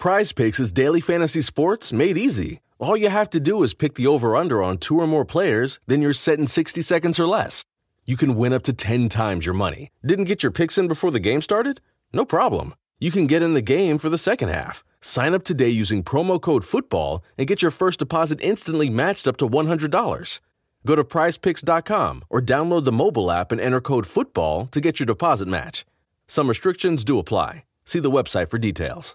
Prize Picks is daily fantasy sports made easy. All you have to do is pick the over under on two or more players, then you're set in 60 seconds or less. You can win up to 10 times your money. Didn't get your picks in before the game started? No problem. You can get in the game for the second half. Sign up today using promo code FOOTBALL and get your first deposit instantly matched up to $100. Go to prizepicks.com or download the mobile app and enter code FOOTBALL to get your deposit match. Some restrictions do apply. See the website for details.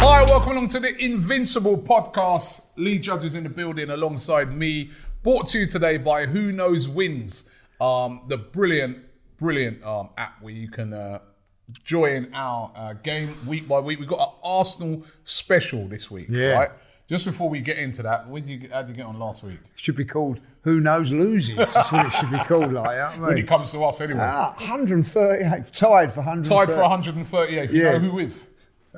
Hi, welcome along to the Invincible podcast. Lee Judge is in the building alongside me. Brought to you today by Who Knows Wins, um, the brilliant, brilliant um, app where you can uh, join our uh, game week by week. We've got an Arsenal special this week, Yeah. right? Just before we get into that, did you, how did you get on last week? It should be called Who Knows Loses. That's what it should be called like that. When it comes to us, anyway. Ah, 138, tied for 138. Tied for 138. You Yeah. know who with?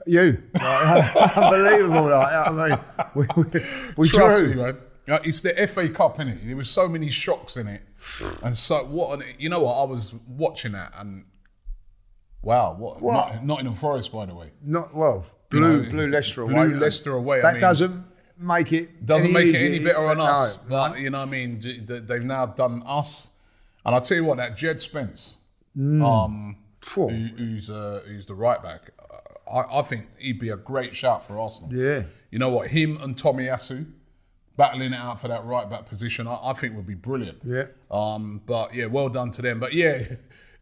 You. Like, unbelievable. Like, that. I mean, we, we, we Trust drew. me, man. It's the FA Cup, innit? There was so many shocks in it, and so what? An, you know what? I was watching that, and wow, what? What? Not, Nottingham Forest, by the way, Not, well, blue, know, blue Leicester away. Leicester away, I That mean- doesn't make it doesn't make it any better on us. no. But you know, what I mean, they've now done us, and I tell you what, that Jed Spence, Mm. um, who, who's uh, who's the right back, I, I think he'd be a great shout for Arsenal. Yeah. You know what? Him and Tomiyasu battling it out for that right back position, I, I think would be brilliant. Yeah. Um, but yeah, well done to them. But yeah,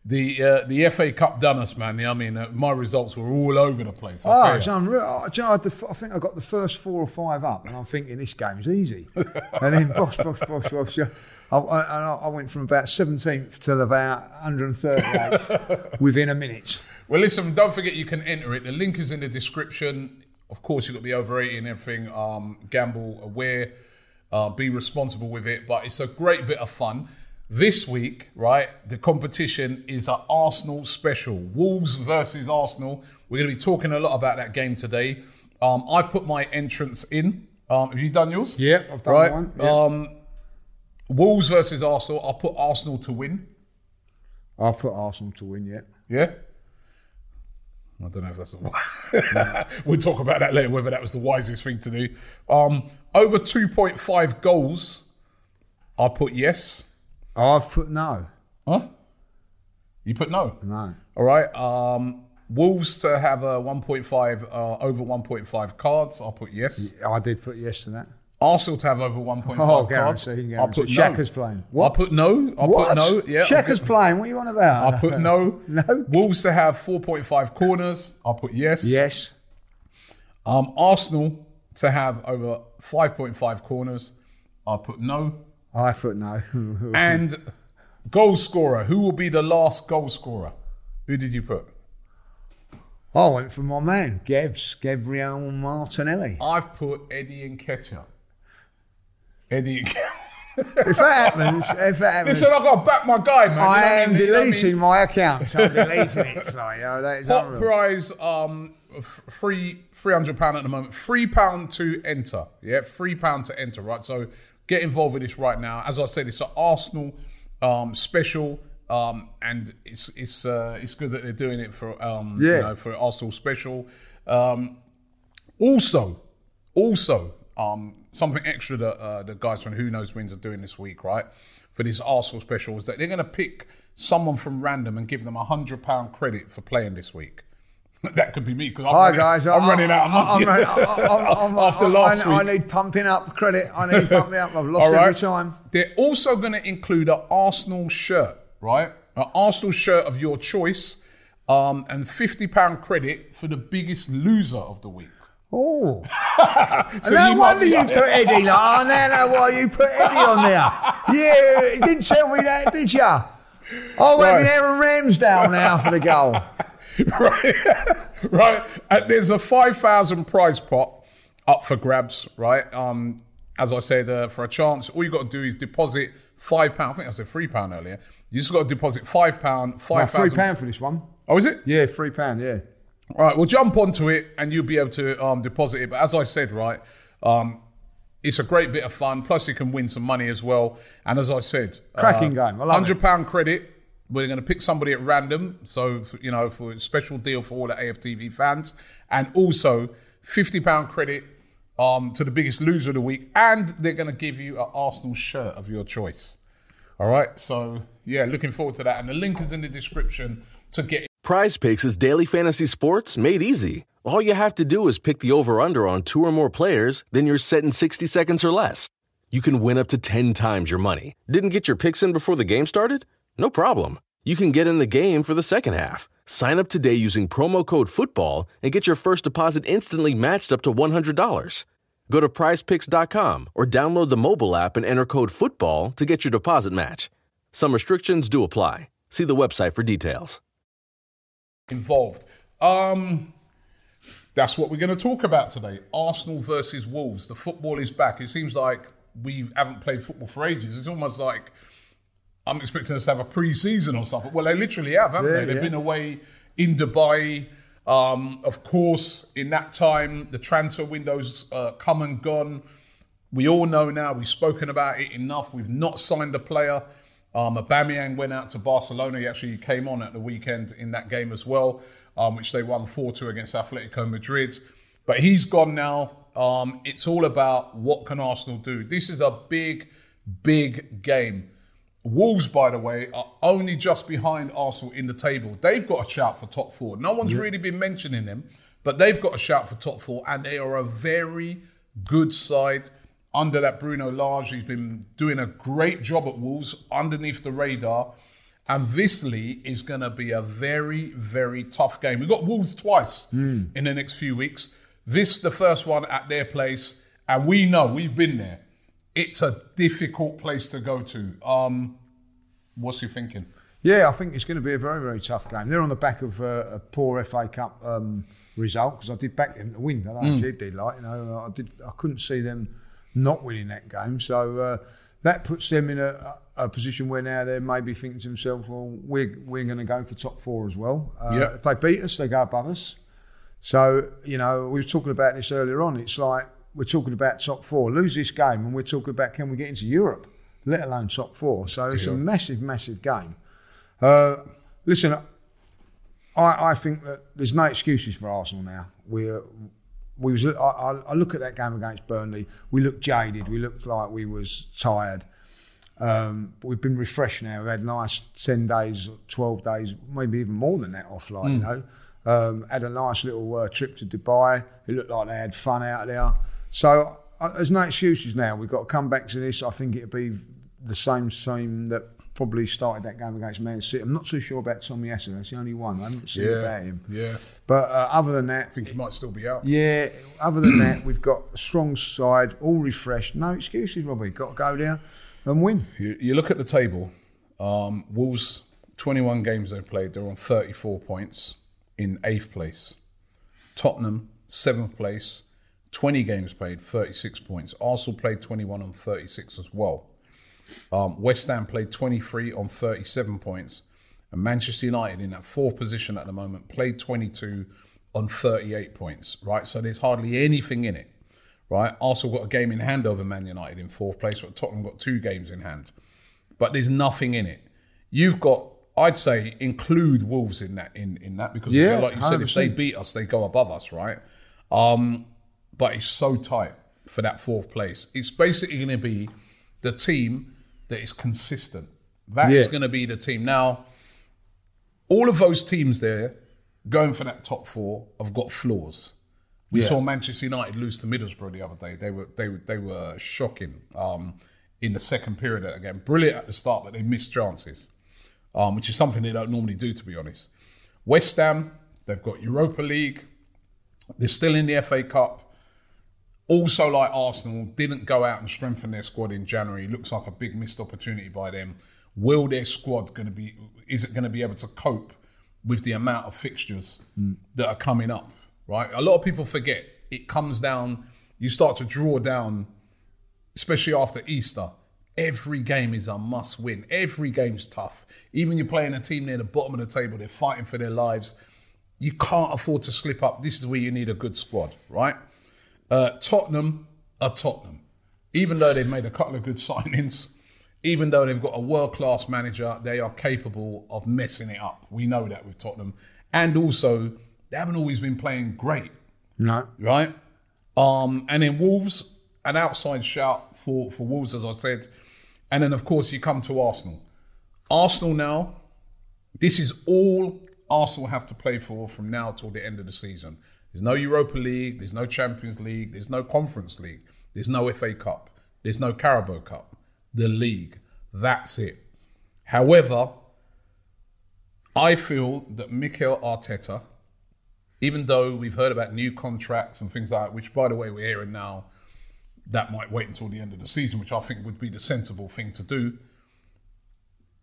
the uh, the FA Cup done us, man. I mean, uh, my results were all over the place. I'll Oh, tell it's you. unreal. I, you know, I, think I got the first four or five up, and I'm thinking this game's easy. and then bosh, bosh, bosh, bosh. yeah. I, I, and I went from about 17th till about 138th within a minute. Well, listen, don't forget you can enter it. The link is in the description. Of course, you've got to be over 18 and everything. Um, gamble aware, uh, be responsible with it. But it's a great bit of fun. This week, right, the competition is an Arsenal special Wolves versus Arsenal. We're going to be talking a lot about that game today. Um, I put my entrance in. Um, have you done yours? Yeah, I've done right? one, yeah. Um, Wolves versus Arsenal. I'll put Arsenal to win. I've put Arsenal to win yet. Yeah. I don't know if that's a, we'll talk about that later. Whether that was the wisest thing to do. Um, over two point five goals. I put yes. I've put no. Huh? You put no. No. All right. Um, Wolves to have a one point five uh, over one point five cards. I'll put yes. I did put yes to that. Arsenal to have over one point five Oh, cards. guarantee, I'll guarantee. put no. Xhaka's playing. I What? put no. I what? put no. Yeah. I'll Checkers put- playing. What are you on about? I'll put no. No. Wolves to have four point five corners. I'll put yes. Yes. Um, Arsenal to have over 5.5 corners. I'll put no. I put no. And goal scorer. Who will be the last goal scorer? Who did you put? I went for my man, Gebs, Gabriel Martinelli. I've put Eddie Nketiah. Eddie Nketiah. If that happens, if that happens, Listen, I've got to back my guy, man. I am? You know what I mean? deleting my account. I'm deleting it. So, you that is prize, um, f- free, three hundred pound at the moment. Three pound to enter. Yeah, three pound to enter. Right. So get involved with this right now. As I said, it's an Arsenal um, special, um, and it's it's uh, it's good that they're doing it for um, you Yeah. know, for Arsenal special. Um, also, also, um, something extra that uh, the guys from Who Knows Wins are doing this week, right? For this Arsenal special is that they're going to pick someone from random and give them a hundred pound credit for playing this week. that could be me because I'm, Hi running, guys, I'm running out of I'm, money I'm, I'm, I'm, after I'm- last I, week. I need pumping up credit. I need pumping up. I've lost right. every time. They're also going to include an Arsenal shirt, right? An Arsenal shirt of your choice, um, and fifty pound credit for the biggest loser of the week. Oh, So no you wonder you put Eddie. Like, oh, now I know why you put Eddie on there. Yeah, you didn't tell me that, did you? I'm having Right. Aaron Ramsdale now for the goal. right, right. And there's a five thousand prize pot up for grabs, right? Um, as I said, uh, for a chance, all you got to do is deposit five pound. I think I said three pound earlier. You just got to deposit five pound five thousand. Three pound for this one. Oh, is it? Yeah, three pound. Yeah. All right, we'll jump onto it and you'll be able to um, deposit it. But as I said, right, um, it's a great bit of fun. Plus, you can win some money as well. And as I said, Cracking game. Hundred pound credit. We're going to pick somebody at random, so for, you know, for a special deal for all the AFTV fans, and also fifty pound credit um, to the biggest loser of the week, and they're going to give you an Arsenal shirt of your choice. All right, so yeah, looking forward to that, and the link is in the description to get. Prize Picks is daily fantasy sports made easy. All you have to do is pick the over under on two or more players, then you're set in 60 seconds or less. You can win up to 10 times your money. Didn't get your picks in before the game started? No problem. You can get in the game for the second half. Sign up today using promo code FOOTBALL and get your first deposit instantly matched up to $100. Go to prizepicks.com or download the mobile app and enter code FOOTBALL to get your deposit match. Some restrictions do apply. See the website for details. involved. Um, that's what we're going to talk about today. Arsenal versus Wolves. The football is back. It seems like we haven't played football for ages. It's almost like I'm expecting us to have a pre-season or something. Well, they literally have, haven't Yeah, they? They've yeah. been away in Dubai. Um, of course, in that time, the transfer windows uh, come and gone. We all know now. We've spoken about it enough. We've not signed a player. Um, Aubameyang went out to Barcelona. He actually came on at the weekend in that game as well, um, which they won 4-2 against Atletico Madrid. But he's gone now. Um, it's all about what can Arsenal do. This is a big, big game. Wolves, by the way, are only just behind Arsenal in the table. They've got a shout for top four. No one's really been mentioning them, but they've got a shout for top four, and they are a very good side under that Bruno Lage. He's been doing a great job at Wolves underneath the radar. And this Lee is going to be a very, very tough game. We've got Wolves twice hmm. in the next few weeks. This, the first one at their place, and we know we've been there. It's a difficult place to go to. Um, what's he thinking? Yeah, I think it's going to be a very, very tough game. They're on the back of uh, a poor FA Cup um, result because I did back them to win. I don't know if you did, like you know, I did. I couldn't see them not winning that game, so uh, that puts them in a, a position where now they're maybe thinking to themselves, "Well, we're we're going to go for top four as well. Uh, Yeah. If they beat us, they go above us." So you know, we were talking about this earlier on. It's like we're talking about top four. Lose this game, and we're talking about can we get into Europe, let alone top four. So it's a massive, massive game. Uh, listen, I, I think that there's no excuses for Arsenal now. We're we was I, I look at that game against Burnley. We looked jaded. We looked like we was tired. Um, but we've been refreshed now. We've had nice ten days, twelve days, maybe even more than that off. Like you know, um, had a nice little uh, trip to Dubai. It looked like they had fun out there. So uh, there's no excuses now. We've got to come back to this. I think it'll be the same team that probably started that game against Man City. I'm not too sure about Tomiyasu. That's the only one I haven't seen about him. yeah. But uh, other than that, I think he might still be out. yeah, other than that, we've got a strong side, all refreshed. No excuses, Robbie. Got to go there and win. You, you look at the table. Um, Wolves, 21 games they've played. They're on 34 points in eighth place. Tottenham, seventh place, 20 games played, 36 points. Arsenal played 21 on 36 as well. Um, West Ham played 23 on 37 points. And Manchester United, in that fourth position at the moment, played 22 on 38 points, right? So there's hardly anything in it, right? Arsenal got a game in hand over Man United in fourth place, but Tottenham got two games in hand. But there's nothing in it. You've got, I'd say, include Wolves in that, in, in that because, Yeah, like you said, if they beat us, they go above us, right? Um, but it's so tight for that fourth place. It's basically going to be the team that is consistent. That is Yeah. going to be the team. Now, all of those teams there going for that top four have got flaws. We Yeah. saw Manchester United lose to Middlesbrough the other day. They were they were they were shocking um, in the second period again. Brilliant at the start, but they missed chances, um, which is something they don't normally do, to be honest. West Ham, they've got Europa League. They're still in the FA Cup. Also, like Arsenal, didn't go out and strengthen their squad in January. Looks like a big missed opportunity by them. Will their squad going to be? Is it going to be able to cope with the amount of fixtures that are coming up? Right. A lot of people forget it comes down. You start to draw down, especially after Easter. Every game is a must win. Every game's tough. Even you're playing a team near the bottom of the table, they're fighting for their lives. You can't afford to slip up. This is where you need a good squad, right? Uh, Tottenham are Tottenham. even though they've made a couple of good signings, even though they've got a world class manager, they are capable of messing it up. We know that with Tottenham. And also, they haven't always been playing great, No. right? Um, and then Wolves, an outside shout for, for Wolves, as I said. And then, of course, you come to Arsenal. Arsenal now, this is all Arsenal have to play for from now till the end of the season. There's no Europa League, there's no Champions League, there's no Conference League, there's no FA Cup, there's no Carabao Cup. The league. That's it. However, I feel that Mikel Arteta, even though we've heard about new contracts and things like that, which by the way we're hearing now, that might wait until the end of the season, which I think would be the sensible thing to do.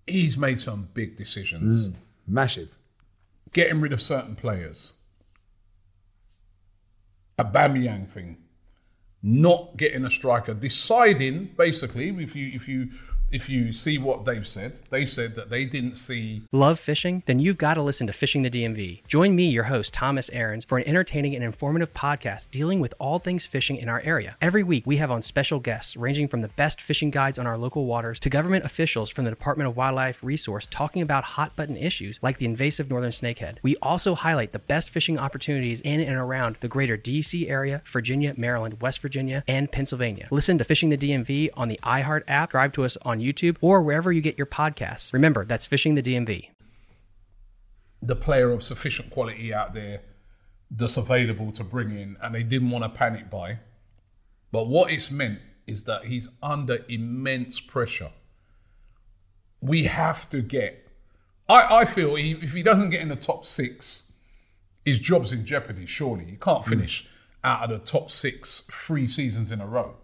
He's made some big decisions mm, Massive. getting rid of certain players. Aubameyang thing. Not getting a striker. Deciding, basically, if you if you if you see what they've said, they said that they didn't see Love fishing? Then you've got to listen to Fishing the DMV. Join me, your host, Thomas Aarons, for an entertaining and informative podcast dealing with all things fishing in our area. Every week, we have on special guests ranging from the best fishing guides on our local waters to government officials from the Department of Wildlife Resource talking about hot button issues like the invasive northern snakehead. We also highlight the best fishing opportunities in and around the greater DC area, Virginia, Maryland, West Virginia, and Pennsylvania. Listen to Fishing the DMV on the iHeart app, subscribe to us on YouTube, or wherever you get your podcasts. Remember, that's Fishing the DMV. the player of sufficient quality out there that's available to bring in, and they didn't want to panic buy. But what it's meant is that he's under immense pressure. We have to get. I, I feel he, if he doesn't get in the top six, his job's in jeopardy. Surely He can't mm. finish out of the top six three seasons in a row.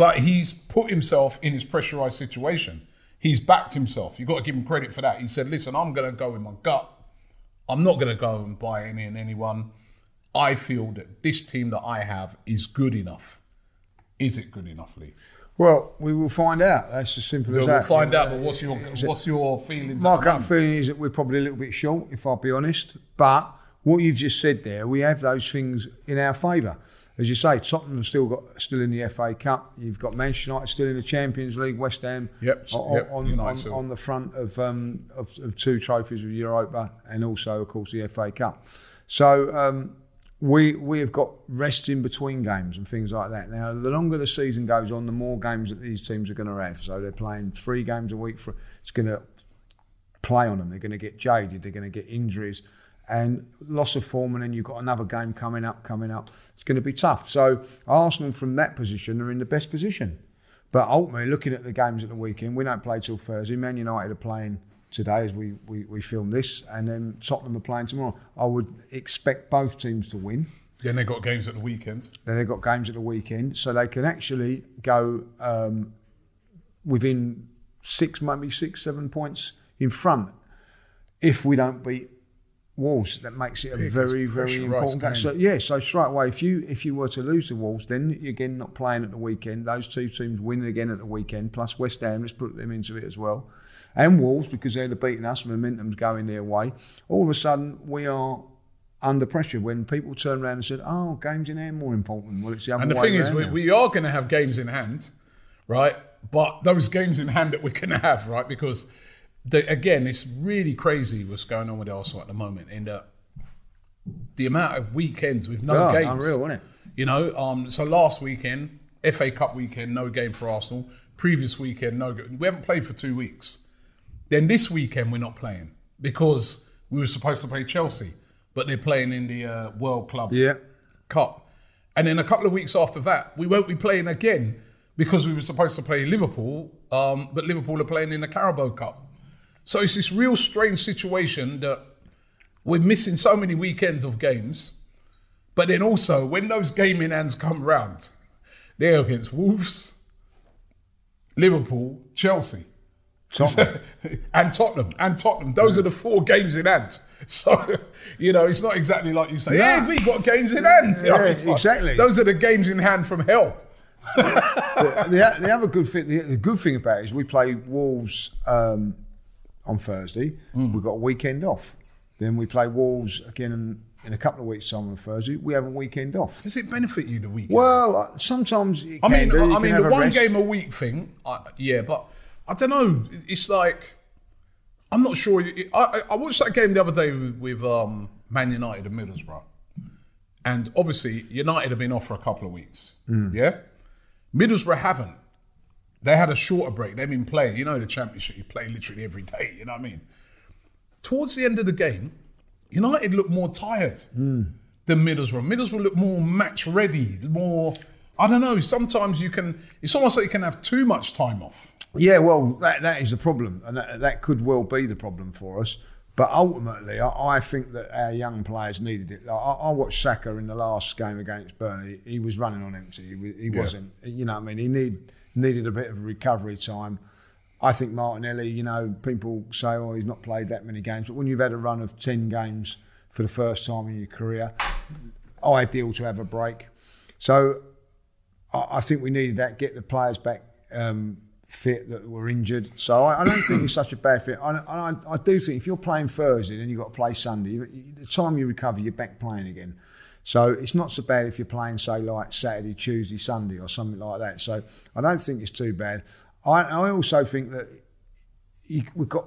But he's put himself in his pressurized situation. He's backed himself. You've got to give him credit for that. He said, listen, I'm going to go with my gut. I'm not going to go and buy any and anyone. I feel that this team that I have is good enough. Is it good enough, Lee? Well, we will find out. That's as simple We'll, as we'll find out. But what's your what's your feelings? My gut feeling is that we're probably a little bit short, if I'll be honest. But what you've just said there, we have those things in our favour. As you say, Tottenham have still got still in the FA Cup. You've got Manchester United still in the Champions League. West Ham Yep, on, yep, on, on, on the front of, um, of of two trophies of Europa and also, of course, the FA Cup. So um, we we have got rest in between games and things like that. Now, the longer the season goes on, the more games that these teams are going to have. So they're playing three games a week. For it's going to play on them. They're going to get jaded. They're going to get injuries and loss of form. And then you've got another game coming up, coming up. It's going to be tough. So Arsenal, from that position, are in the best position. But ultimately, looking at the games at the weekend, we don't play till Thursday. Man United are playing today as we, we, we film this, and then Tottenham are playing tomorrow. I would expect both teams to win. Then they've got games at the weekend. Then they've got games at the weekend, so they can actually go um, within six, maybe six, seven points in front. If we don't beat Wolves, that makes it a very, very important game. So yeah, so straight away, if you if you were to lose the Wolves, then you're again not playing at the weekend. Those two teams win again at the weekend, plus West Ham. Let's put them into it as well, and Wolves because they're the beating us. Momentum's going their way. All of a sudden, we are under pressure when people turn around and said, "Oh, games in hand more important." Well, it's the other And the thing is, we, we are going to have games in hand, right? But those games in hand that we're going to have, right? Because the, again, it's really crazy what's going on with Arsenal at the moment. In the the amount of weekends with no Yeah, games, unreal, isn't it? You know, um, so last weekend, FA Cup weekend, no game for Arsenal. Previous weekend, no. Go- we haven't played for two weeks. Then this weekend, we're not playing because we were supposed to play Chelsea, but they're playing in the uh, World Club Yeah. Cup. And then a couple of weeks after that, we won't be playing again because we were supposed to play Liverpool, um, but Liverpool are playing in the Carabao Cup. So it's this real strange situation that we're missing so many weekends of games. But then also, when those gaming in hands come round, they're against Wolves, Liverpool, Chelsea. Tottenham. and Tottenham, and Tottenham. Those are the four games in hand. So, you know, it's not exactly like you say, Nah. hey, we got games in hand. You know, Yeah, like, exactly. Those are the games in hand from hell. the, the, the other good thing, the, the good thing about it is we play Wolves um, on Thursday. Mm. We've got a weekend off. Then we play Wolves again in a couple of weeks' time on Thursday, we have a weekend off. Does it benefit you the weekend? Well, uh, sometimes it I can mean, do. I mean, the one rest. game a week thing, I, yeah, but I don't know. It's like I'm not sure. I, I, I watched that game the other day with, with um, Man United and Middlesbrough, and obviously United have been off for a couple of weeks. Hmm. Yeah, Middlesbrough haven't. They had a shorter break. They've been playing. You know, the Championship, you play literally every day. You know what I mean? Towards the end of the game, United looked more tired Hmm. than Middlesbrough. Middlesbrough looked more match ready, more. I don't know. Sometimes you can. It's almost like you can have too much time off. Yeah, well, that, that is the problem, and that, that could well be the problem for us. But ultimately, I, I think that our young players needed it. Like, I, I watched Saka in the last game against Burnley. He was running on empty. He, he wasn't. You know, what I mean, he need, needed a bit of recovery time. I think Martinelli. You know, people say, "Oh, he's not played that many games," but when you've had a run of ten games for the first time in your career, ideal to have a break. So I, think we needed that. Get the players back um, fit that were injured. So I, I don't think it's such a bad fit. I, I, I do think if you're playing Thursday and you've got to play Sunday, the time you recover, you're back playing again. So it's not so bad if you're playing, say, like Saturday, Tuesday, Sunday, or something like that. So I don't think it's too bad. I, I also think that you, we've got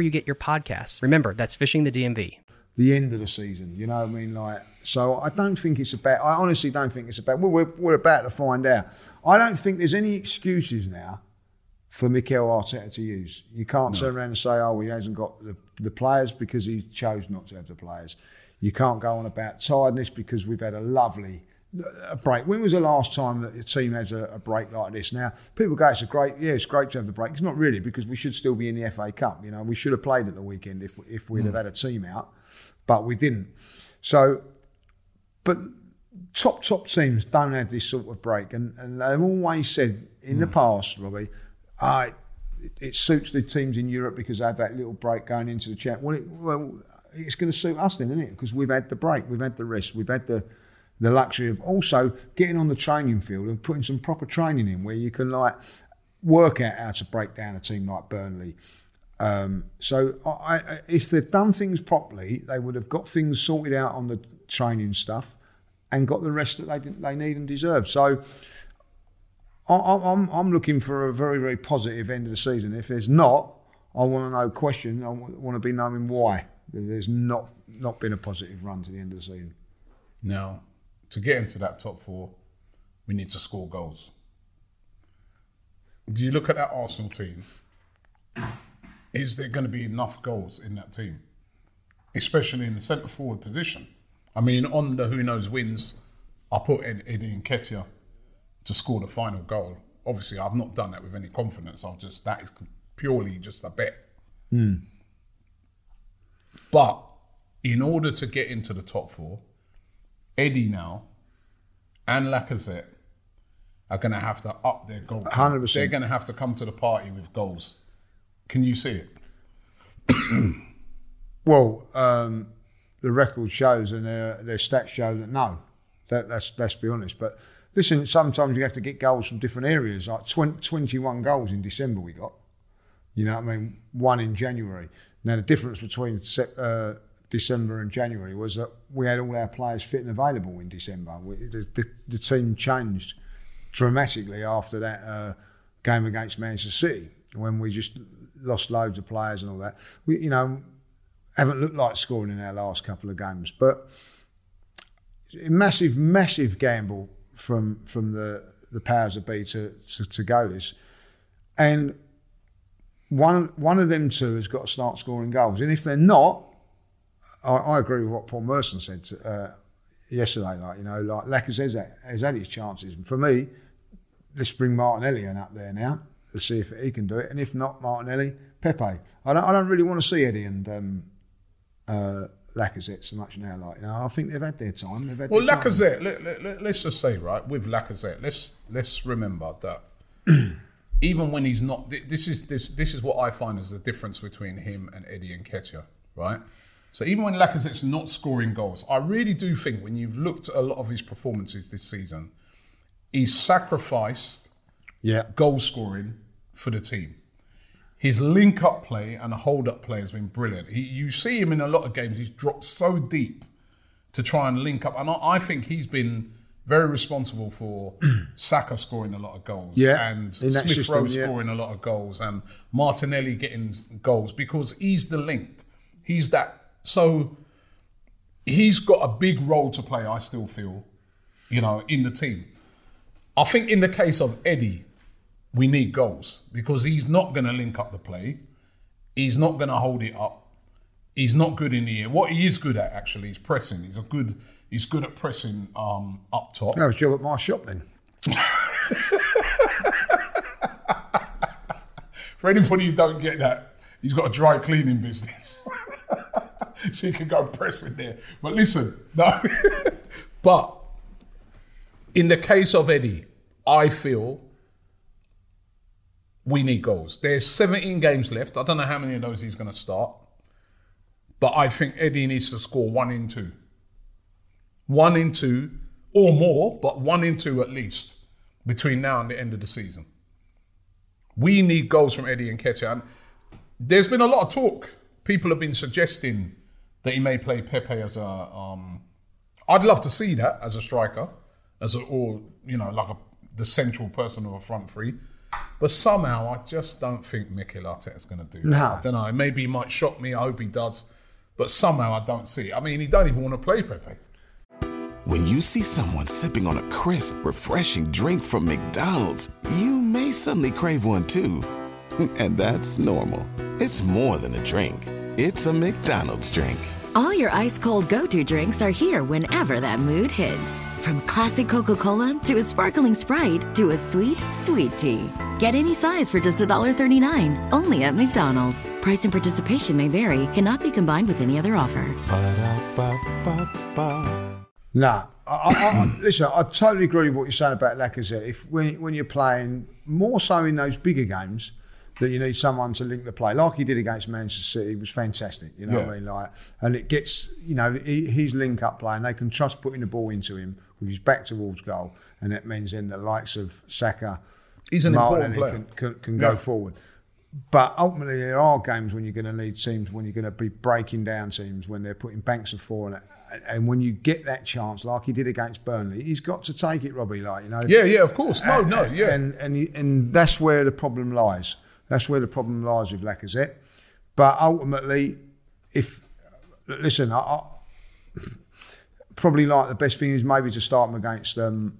you get your podcasts. Remember, that's Fishing the DMV. the end of the season. You know what I mean? Like, so I don't think it's about. I honestly don't think it's about. Well, we're we're about to find out. I don't think there's any excuses now for Mikel Arteta to use. You can't turn around and say, "Oh, he hasn't got the the players because he chose not to have the players." You can't go on about tiredness because we've had a lovely a break. When was the last time that a team has a, a break like this? Now, people go, it's a great, yeah, it's great to have the break. It's not really because we should still be in the FA Cup. You know, we should have played at the weekend if if we'd have had a team out, but we didn't. So, but top top teams don't have this sort of break, and, and they've always said in the past, Robbie, uh, it, it suits the teams in Europe because they have that little break going into the chat. Well, it, well, it's going to suit us then, isn't it? Because we've had the break, we've had the rest, we've had the the luxury of also getting on the training field and putting some proper training in where you can like work out how to break down a team like Burnley. Um, so I, I, if they've done things properly, they would have got things sorted out on the training stuff and got the rest that they they need and deserve. So I, I'm I'm looking for a very very positive end of the season. If there's not, I want to know question. I want to be knowing why there's not not been a positive run to the end of the season. Now, to get into that top four, we need to score goals. Do you look at that Arsenal team? Is there going to be enough goals in that team, especially in the centre forward position? I mean, on the who knows wins, I put Ed- Eddie Nketiah to score the final goal. Obviously, I've not done that with any confidence. I've just that is purely just a bet. Hmm. But in order to get into the top four, Eddie now and Lacazette are going to have to up their goal. 100%. They're going to have to come to the party with goals. Can you see it? Well, um, the record shows and their, their stats show that no. That, that's let's be honest. But listen, sometimes you have to get goals from different areas. Like 20, 21 goals in December we got. You know what I mean? One in January. Now the difference between uh, December and January was that we had all our players fit and available in December. We, the, the, the team changed dramatically after that uh, game against Manchester City when we just lost loads of players and all that. We, you know, haven't looked like scoring in our last couple of games, but a massive, massive gamble from from the the powers that be to to, to go this, and one one of them two has got to start scoring goals, and if they're not, I, I agree with what Paul Merson said uh, yesterday. Like you know, like Lacazette has, has had his chances, and for me, let's bring Martinelli in up there now to see if he can do it, and if not Martinelli, Pepe. I don't, I don't really want to see Eddie and um, uh, Lacazette so much now. Like, you know, I think they've had their time. They've had Well, their time. Lacazette. Let, let, let, let's just say right with Lacazette. Let's let's remember that even when he's not, this is this this is what I find is the difference between him and Eddie Nketiah, right? So even when Lacazette's not scoring goals, I really do think when you've looked at a lot of his performances this season, he's sacrificed Yeah, goal scoring for the team. His link up play and hold up play has been brilliant. He, you see him in a lot of games, he's dropped so deep to try and link up. And I, I think he's been very responsible for Saka scoring a lot of goals Yeah, and Smith Rowe yeah. scoring a lot of goals and Martinelli getting goals because he's the link. He's that. So he's got a big role to play, I still feel, you know, in the team. I think in the case of Eddie, we need goals because he's not going to link up the play. He's not going to hold it up. He's not good in the air. What he is good at actually is pressing. He's a good. He's good at pressing um, up top. that was a job at my shop then. For anybody who don't get that, he's got a dry cleaning business, so you can go press in there. But listen, no. but in the case of Eddie, I feel we need goals. There's 17 games left. I don't know how many of those he's going to start, but I think Eddie needs to score one in two, one in two or more, but one in two at least between now and the end of the season. We need goals from Eddie Nketiah. And there's been a lot of talk. People have been suggesting that he may play Pepe as a. Um, I'd love to see that as a striker, as a or you know like a the central person of a front three. But somehow I just don't think Mikel Arteta is going to do that. No. I don't know. Maybe he might shock me. I hope he does. But somehow I don't see it. I mean, he don't even want to play Pepe. When you see someone sipping on a crisp, refreshing drink from McDonald's, you may suddenly crave one too. And that's normal. It's more than a drink, it's a McDonald's drink. All your ice cold go to drinks are here whenever that mood hits. From classic Coca Cola to a sparkling Sprite to a sweet, sweet tea. Get any size for just $1.39 only at McDonald's. Price and participation may vary, cannot be combined with any other offer. No, I, I, I, listen, I totally agree with what you're saying about Lacazette. If when when you're playing more so in those bigger games, that you need someone to link the play, like he did against Manchester City, was fantastic. You know what I mean? Like, and it gets you know he, his link up play, and they can trust putting the ball into him with his back towards goal, and that means then the likes of Saka, He's an important player. can, can, can Yeah. go forward. But ultimately, there are games when you're going to need teams, when you're going to be breaking down teams, when they're putting banks of four, and, and when you get that chance, like he did against Burnley, he's got to take it, Robbie. Like you know, Yeah, yeah, of course. No, no, yeah. and and and that's where the problem lies. That's where the problem lies with Lacazette. But ultimately, if listen, I, I probably like the best thing is maybe to start him against um,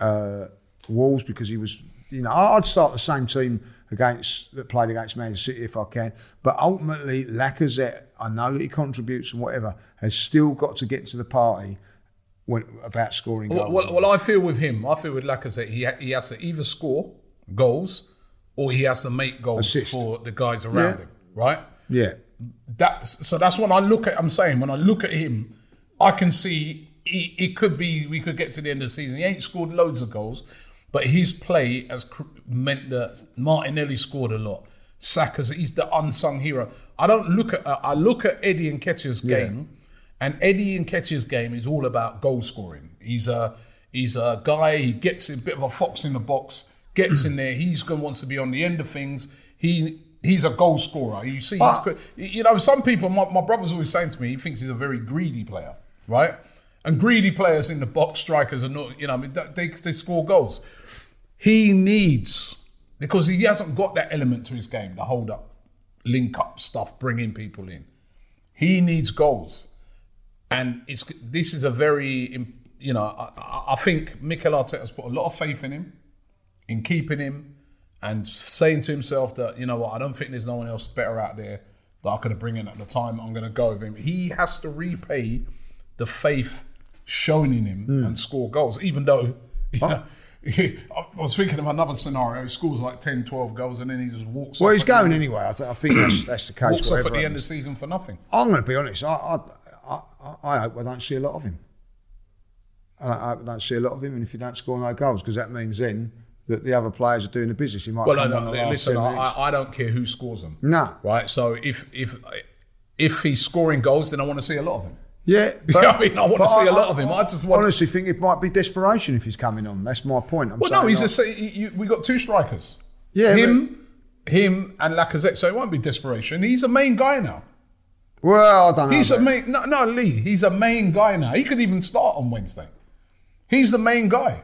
uh, Wolves because he was, you know, I'd start the same team against that played against Manchester City if I can. But ultimately, Lacazette, I know that he contributes and whatever, has still got to get to the party when, about scoring Well, goals. well, well, I feel with him, I feel with Lacazette, he, ha- he has to either score goals or he has to make goals Assist. for the guys around Yeah. him, right? yeah. That's so. That's when I look at. I'm saying when I look at him, I can see he, it could be we could get to the end of the season. He ain't scored loads of goals, but his play has cr- meant that Martinelli scored a lot. Saka's he's the unsung hero. I don't look at. Uh, I look at Eddie Nketiah's game, and Eddie Nketiah's game is all about goal scoring. He's a he's a guy. He gets a bit of a fox in the box. Gets in there. He's going wants to be on the end of things. He he's a goal scorer. You see, he's, Ah. you know, some people. My, my brother's always saying to me, he thinks he's a very greedy player, right? And greedy players in the box, strikers are not. You know, I mean, they they score goals. He needs because he hasn't got that element to his game, the hold up, link up stuff, bringing people in. He needs goals, and it's this is a very you know I, I- I think Mikel Arteta's put a lot of faith in him, in keeping him, and saying to himself that you know what I don't think there's no one else better out there that I could have bring in at the time. I'm going to go with him. He has to repay the faith shown in him Hmm. and score goals, even though. You know, I was thinking of another scenario. He scores like 10, 12 goals and then he just walks Well, off he's going anyway. I, th- I think that's, that's the case. Walks off at the end of the season for nothing. I'm going to be honest. I, I, I, I, I hope I don't see a lot of him. And I hope I don't see a lot of him. And if you don't score no goals, because that means then that the other players are doing the business. He might Well, no, no, listen, 10 I. I I don't care who scores them. No. Right? So if if if he's scoring goals, then I want to see a lot of him. Yeah, I mean, I want to see a lot of him. I just want- honestly think it might be desperation if he's coming on. That's my point. I'm Well, no, he's a you, we got two strikers. Yeah, him, him, and Lacazette. So it won't be desperation. He's a main guy now. Well, I don't know. He's a main. No, no, Lee. He's a main guy now. He could even start on Wednesday. He's the main guy.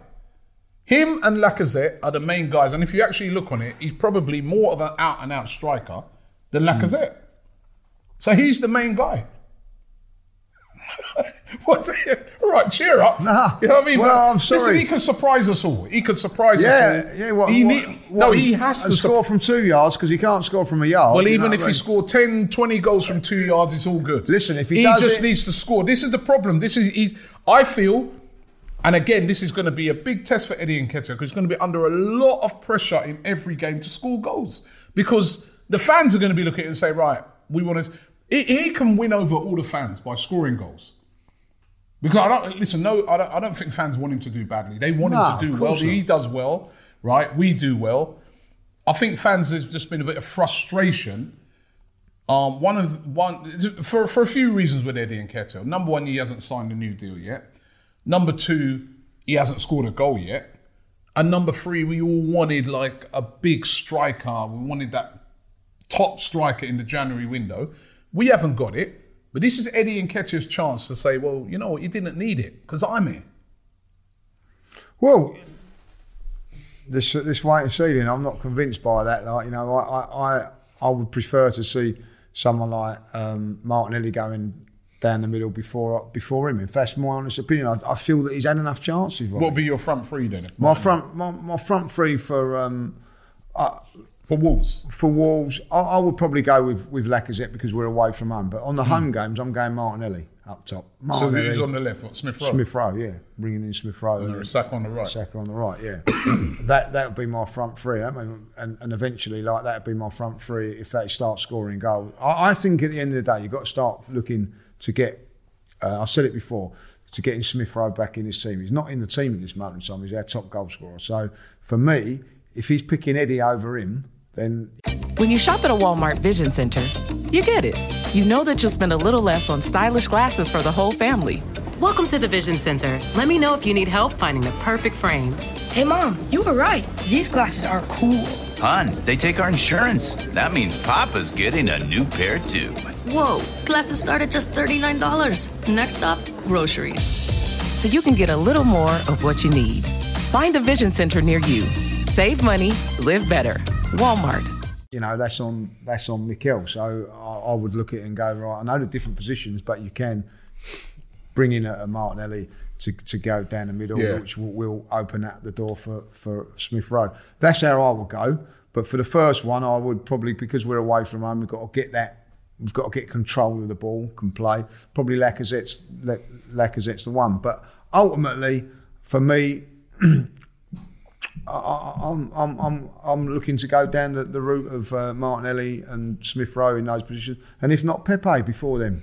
Him and Lacazette are the main guys. And if you actually look on it, he's probably more of an out and out striker than hmm. Lacazette. So he's the main guy. what? All right, cheer up. Nah. you know what I mean? Well, I'm Listen, he could surprise us all. He could surprise us Yeah, all. yeah. What, he what- need- what no, he has to score from two yards because he can't score from a yard. well, even if he mean? scored 10, 20 goals from two yards, it's all good. Listen, if he does just it- needs to score. This is the problem. This is he, I feel, and again, this is going to be a big test for Eddie Nketiah because he's going to be under a lot of pressure in every game to score goals because the fans are going to be looking and say, right, we want to. He, can win over all the fans by scoring goals. Because I don't listen. No, I don't. I don't think fans want him to do badly. They want No, him to do well. not. He does well, right? We do well. I think fans there's just been a bit of frustration. Um, one of one for for a few reasons with Eddie Nketiah. Number one, he hasn't signed a new deal yet. Number two, he hasn't scored a goal yet. And number three, we all wanted like a big striker. We wanted that top striker in the January window. We haven't got it. But this is Eddie and Nketiah's chance to say, well, you know what, you didn't need it because I'm here. Well, this this wait and I'm not convinced by that. Like you know, I I, I, I would prefer to see someone like um, Martinelli going down the middle before before him. If that's my honest opinion, I, I feel that he's had enough chances. Robbie. What would be your front three then? my front my, my front three for um, for Wolves. for Wolves, I, I would probably go with with Lacazette because we're away from home. But on the home games, I'm going Martinelli up top. So he's on the left, what, Smith Rowe? Smith Rowe, yeah, bringing in Smith Rowe. And Saka on the right. Saka on the right, yeah. that that would be my front three. I mean, and, and eventually, like that would be my front three if they start scoring goals. I, I think at the end of the day, you've got to start looking to get. Uh, I said it before to getting Smith Rowe back in his team. He's not in the team at this moment in time. He's our top goal scorer. So for me, if he's picking Eddie over him, then When you shop at a Walmart Vision Center, you get it. You know that you'll spend a little less on stylish glasses for the whole family. Welcome to the Vision Center. Let me know if you need help finding the perfect frames. Hey, Mom, you were right. These glasses are cool. Hun, they take our insurance. That means Papa's getting a new pair too. Whoa, glasses start at just $39. Next stop, groceries. So you can get a little more of what you need. Find a Vision Center near you. Save money, live better. Walmart. you know that's on that's on Mikel. So I, I would look at it and go right. I know the different positions, but you can bring in a, a Martinelli to, to go down the middle, Yeah. which will, will open up the door for for Smith Rowe. That's how I would go. But for the first one, I would probably because we're away from home, we've got to get that. We've got to get control of the ball, can play. Probably Lacazette's Lacazette's the one. But ultimately, for me, I- I'm, I'm, I'm, I'm looking to go down the, the route of uh, Martinelli and Smith Rowe in those positions, and if not Pepe before them.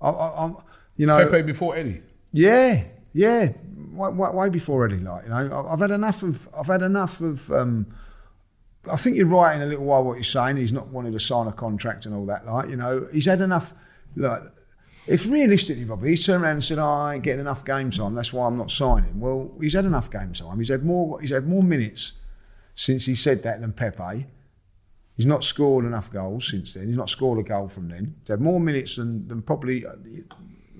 I, I, I'm, you know, Pepe before Eddie. yeah, yeah, way, way, way before Eddie. Like you know, I've had enough of, I've had enough of. Um, I think you're right in a little while what you're saying. He's not wanted to sign a contract and all that. Like you know, he's had enough. Like, if realistically, Robbie, he turned around and said, oh, "I ain't getting enough game time. That's why I'm not signing." Well, he's had enough game time. He's had more. He's had more minutes since he said that than Pepe. He's not scored enough goals since then. He's not scored a goal from then. He's had more minutes than, than probably.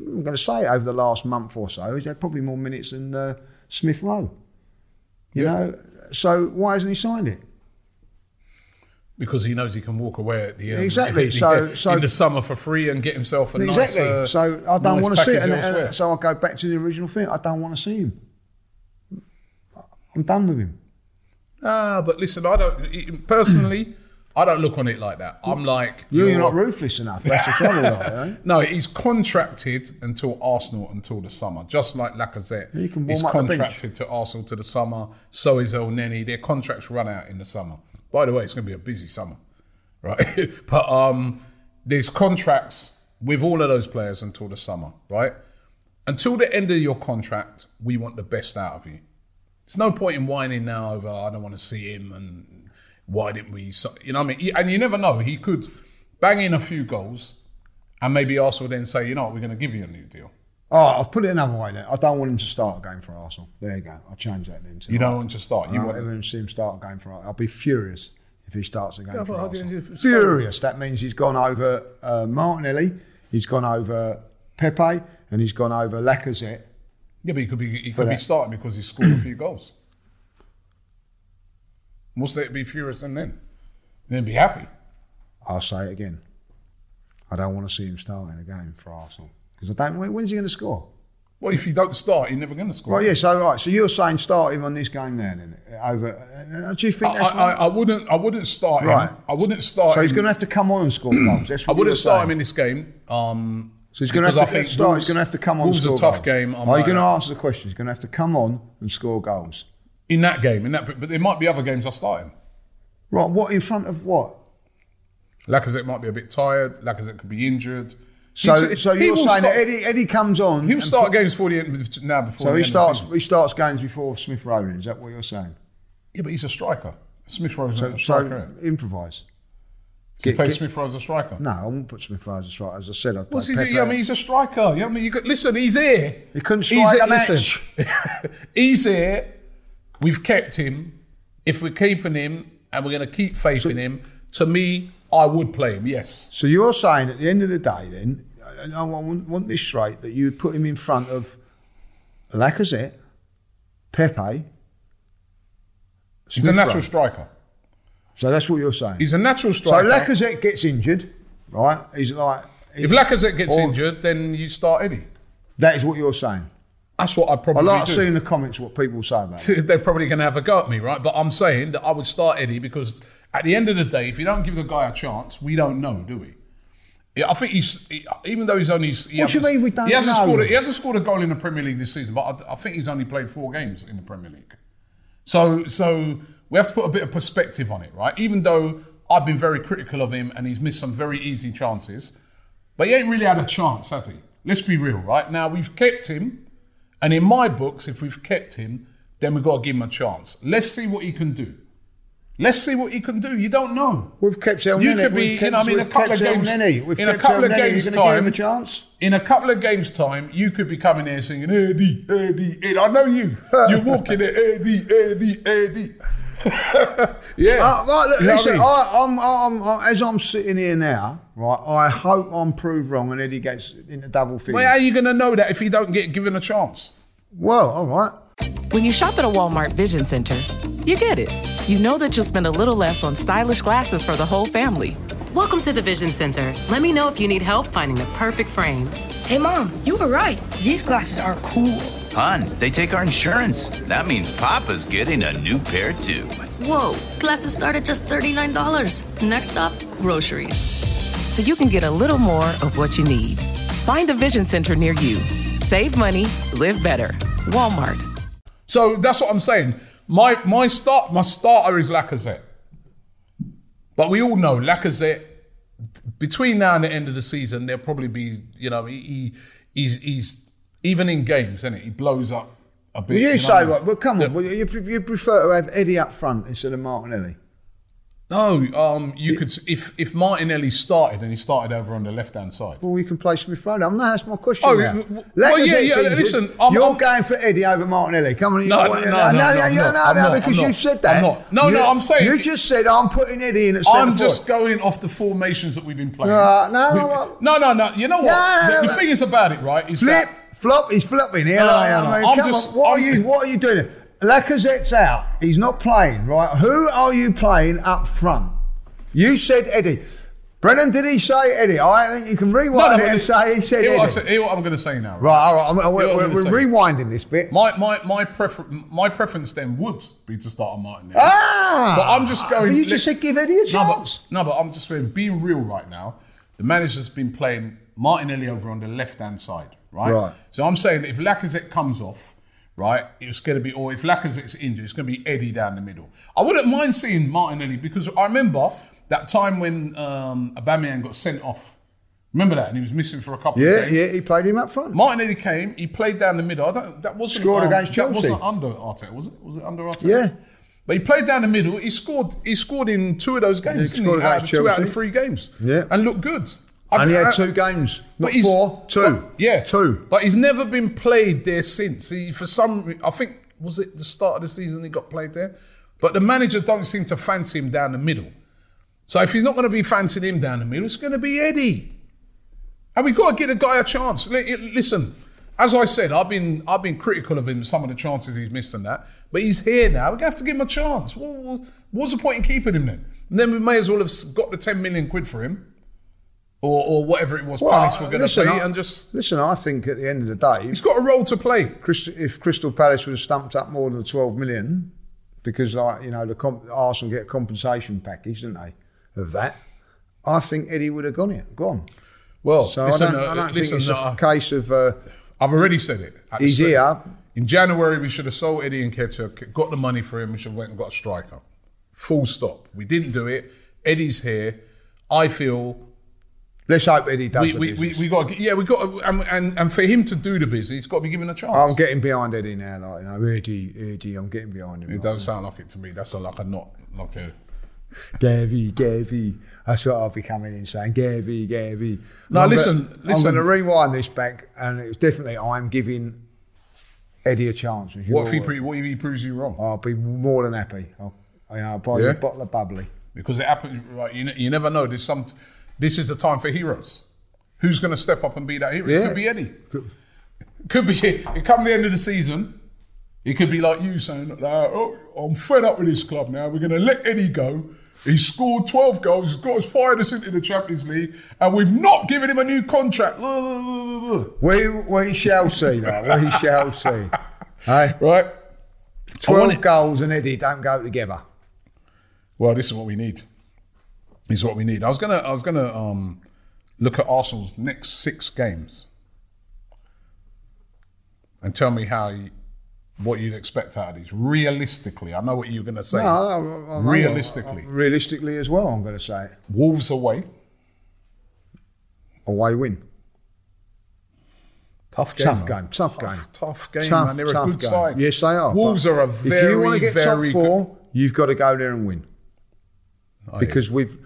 I'm going to say over the last month or so. He's had probably more minutes than uh, Smith Rowe. You Yeah. know, so why hasn't he signed it? Because he knows he can walk away at the end. Exactly. the- So- so- in the summer for free and get himself a exactly. nice. Uh, so I don't nice want to see it. And, and so I go back to the original thing. I don't want to see him. I'm done with him. Ah, but listen, I don't personally. I don't look on it like that. I'm like You're, you're not ruthless enough. That's the trouble, like, eh? No, he's contracted until Arsenal until the summer, just like Lacazette. Can warm he's up the bench. contracted to Arsenal to the summer. So is Elneny. Their contracts run out in the summer. By the way, it's going to be a busy summer, right? but um, there's contracts with all of those players until the summer, right? Until the end of your contract, we want the best out of you. There's no point in whining now over I don't want to see him and why didn't we? You know what I mean? And you never know. He could bang in a few goals, and maybe Arsenal then say, you know what, we're going to give you a new deal. Oh, I'll put it another way then. I don't want him to start a game for Arsenal. There you go. I'll change that then. to- You don't want him to start. I You don't want ever see him start a game for Arsenal. I'll be furious if he starts a game Yeah, for but how do Arsenal. you- so- Furious. That means he's gone over uh, Martinelli, he's gone over Pepe, and he's gone over Lacazette. Yeah, but he could be he For could be starting because he scored a few goals. What's that be furious and then? Then be happy. I'll say it again. I don't want to see him starting a game for Arsenal because I don't. when- When's he going to score? Well, if he don't start, he's never going to score. Right, yeah. So, right. So you're saying start him on this game then? Over. uh, Do you think I, that's I? I wouldn't. I wouldn't start Right. him. I wouldn't start. so he's him. going to have to come on and score goals. That's what I wouldn't you're start him in this game. Um, So he's going to have to start. Wolves- he's going to have to come on. Wolves a tough goals. game. I'm Are you going to answer the question? He's going to have to come on and score goals. In that game. In that, but, there might be other games I start him. Right. What in front of what? Lacazette might be a bit tired. Lacazette could be injured. So, He's- so you're saying start- that Eddie, Eddie comes on. He'll start games before the end now. Before So the he end of the starts. He starts games before Smith Rowe. Is that what you're saying? Yeah, but he's a striker. Smith Rowe is So, a striker. so improvise. Get, play get- Smith Rowe as a striker. No, I won't put Smith Rowe as a striker. As I said, I've What's played. Yeah, I mean, he's a striker. Yeah, I mean, you could, listen. He's here. He couldn't strike here- a match. he's here. We've kept him. If we're keeping him and we're going to keep faith in him, to me, I would play him. Yes. So you're saying at the end of the day, then, and I want, want this straight, that you'd put him in front of Lacazette, Pepe. He's a natural striker. So that's what you're saying. He's a natural striker. so. Lacazette gets injured, right? He's like. if Lacazette gets or- injured, then you start Eddie. That is what you're saying. That's what I'd I probably like do. seeing the comments what people say about it. They're probably going to have a go at me, right? But I'm saying that I would start Eddie because at the end of the day, if you don't give the guy a chance, we don't know, do we? Yeah, I think he's he, even though he's only. He What do you mean we don't He hasn't know? scored. A, he hasn't scored a goal in the Premier League this season, but I, I think he's only played four games in the Premier League. So, so we have to put a bit of perspective on it, right? Even though I've been very critical of him and he's missed some very easy chances, but he ain't really had a chance, has he? Let's be real, right? Now we've kept him, and in my books, if we've kept him, then we've got to give him a chance. Let's see what he can do. Let's see what he can do. You don't know. We've kept El You could be, we've you kept, know, I mean, a couple of games. In a kept couple of games You're gonna give him time, in a couple of games time, you could be coming here singing Eddie, Eddie, Eddie. I know you. You're walking there, Eddie, Eddie, Eddie. Yeah. Uh, right, look, You know listen, I mean? I, I'm, I'm, I, as I'm sitting here now, right, I hope I'm proved wrong and Eddie gets into double figures. Well, how are you going to know that if you don't get given a chance? Well, all right. When you shop at a Walmart Vision Center, you get it. You know that you'll spend a little less on stylish glasses for the whole family. Welcome to the Vision Center. Let me know if you need help finding the perfect frames. Hey, Mom, you were right. These glasses are cool. Hun, they take our insurance. That means Papa's getting a new pair too. Whoa, glasses start at just $39. Next stop, groceries. So you can get a little more of what you need. Find a Vision Center near you. Save money, live better. Walmart. So that's what I'm saying. My my start my starter is Lacazette, but we all know Lacazette. Between now and the end of the season, there'll probably be you know he, he he's he's even in games, isn't it? He blows up a bit. Well, you know say what what? Well, come on. Well, you, you prefer to have Eddie up front instead of Martinelli? No, um, you could if if Martinelli started and he started over on the left hand side. Well, we can play Smith Rowe. I'm not. That's my question. Oh, now. w- w- well, yeah, yeah, injured. listen, I'm- you're I'm- going for Eddie over Martinelli. Come on, you No, know no, no, no, no, you know, I'm no, not. because you said that. I'm not. No, You- no, I'm saying- you just said I'm putting Eddie in at I'm just forward. going off the formations that we've been playing. Uh, no, We- no, no, no, no. You know what? No, no, the, no. the thing is about it, right? Is Flip, that flop. He's flopping here. No, no, like, no, I no. mean, I'm come just- on, what are I'm- you? What are you doing? Lacazette's out. He's not playing. Right? Who are you playing up front? You said Eddie. Brennan, did he say Eddie? I think you can rewind no, it and say he said hear what, I Eddie. say- hear what I'm going to say now. Right, all right. I'm, we're, we're, we're rewinding this bit. My my my prefer my preference then would be to start on Martin. Ah! but I'm just going. You just said give Eddie a No, chance. but, no, but I'm just saying, being real right now. The manager's been playing Martinelli over on the left hand side, right? Right. So I'm saying that if Lacazette comes off, right, it's going to be, or if Lacazette's injured, it's going to be Eddie down the middle. I wouldn't mind seeing Martinelli because I remember that time when um, Aubameyang got sent off Remember that? And he was missing for a couple Yeah, of games. yeah, he played him up front. Martinelli came, he played down the middle. I don't, that wasn't Scored um, against That Chelsea. wasn't under Arteta, was it? Was it under Arteta? Yeah. But he played down the middle. He scored. He scored in two of those games. he didn't scored he? Out against two out of three games. Yeah. and looked good. I- And he had uh, two games, not four, two. but- yeah, two. But he's never been played there since. He, for some, I think was it the start of the season he got played there. But the manager don't seem to fancy him down the middle. So if he's not going to be fancying him down the middle, it's going to be Eddie. And we've got to give the guy a chance. Listen, as I said, I've been I've been critical of him, some of the chances he's missed and that. But he's here now. We're going to have to give him a chance. What, what- what's the point in keeping him then? And then we may as well have got the 10 million quid for him. Or, or whatever it was Palace were going to pay I- and just... listen. I think at the end of the day, He's got a role to play. If Crystal Palace would have stumped up more than twelve million, because like you know the comp, Arsenal get a compensation package, didn't they? Of that, I think Eddie would have gone it, gone. Well, So listen, I don't, uh, I don't listen, think it's uh, a case of uh, I've already said it. He's here. In January, we should have sold Eddie Nketiah, got the money for him, we should have went and got a striker. Full stop. We didn't do it. Eddie's here. I feel let's hope Eddie does we, the we, we, business. we got yeah we got to, and, and and for him to do the business, he's got to be given a chance. I'm getting behind Eddie now, like you know, Eddie, Eddie, I'm getting behind him. it like. doesn't sound like it to me. That's a, like a not like a. Gavy, Gavy. That's what I'll be coming in saying. Gavy, Gavy. No, I'm listen, gonna- listen. I'm going to rewind this back, and it's definitely I'm giving Eddie a chance. What if he pre- what if he proves you wrong? I'll be more than happy. I'll, you know, I'll buy you a bottle of bubbly. Because it happened. Right, you, you never know. There's some. This is the time for heroes. Who's going to step up and be that hero? It could be Eddie. Could be. It come the end of the season. It could be like you saying, like, "Oh, I'm fed up with this club now. We're going to let Eddie go. He scored 12 goals. He's got us fired us into the Champions League, and we've not given him a new contract." We, we shall see, though. We shall see. Hey, Right. 12 goals and Eddie don't go together. Well, this is what we need. Is what we need. I was gonna. I was gonna um, look at Arsenal's next six games and tell me how you, what you'd expect out of these. Realistically, I know what you're gonna say. No, I- I- I Realistically, what- realistically as well, I'm going to say. Wolves away, Away win. tough game. Tough game, tough game. tough game, Tough, man. They're a good game. side. Yes, they are. Wolves are a very, If you want to get top four, you've got to go there and win. Oh, because we've,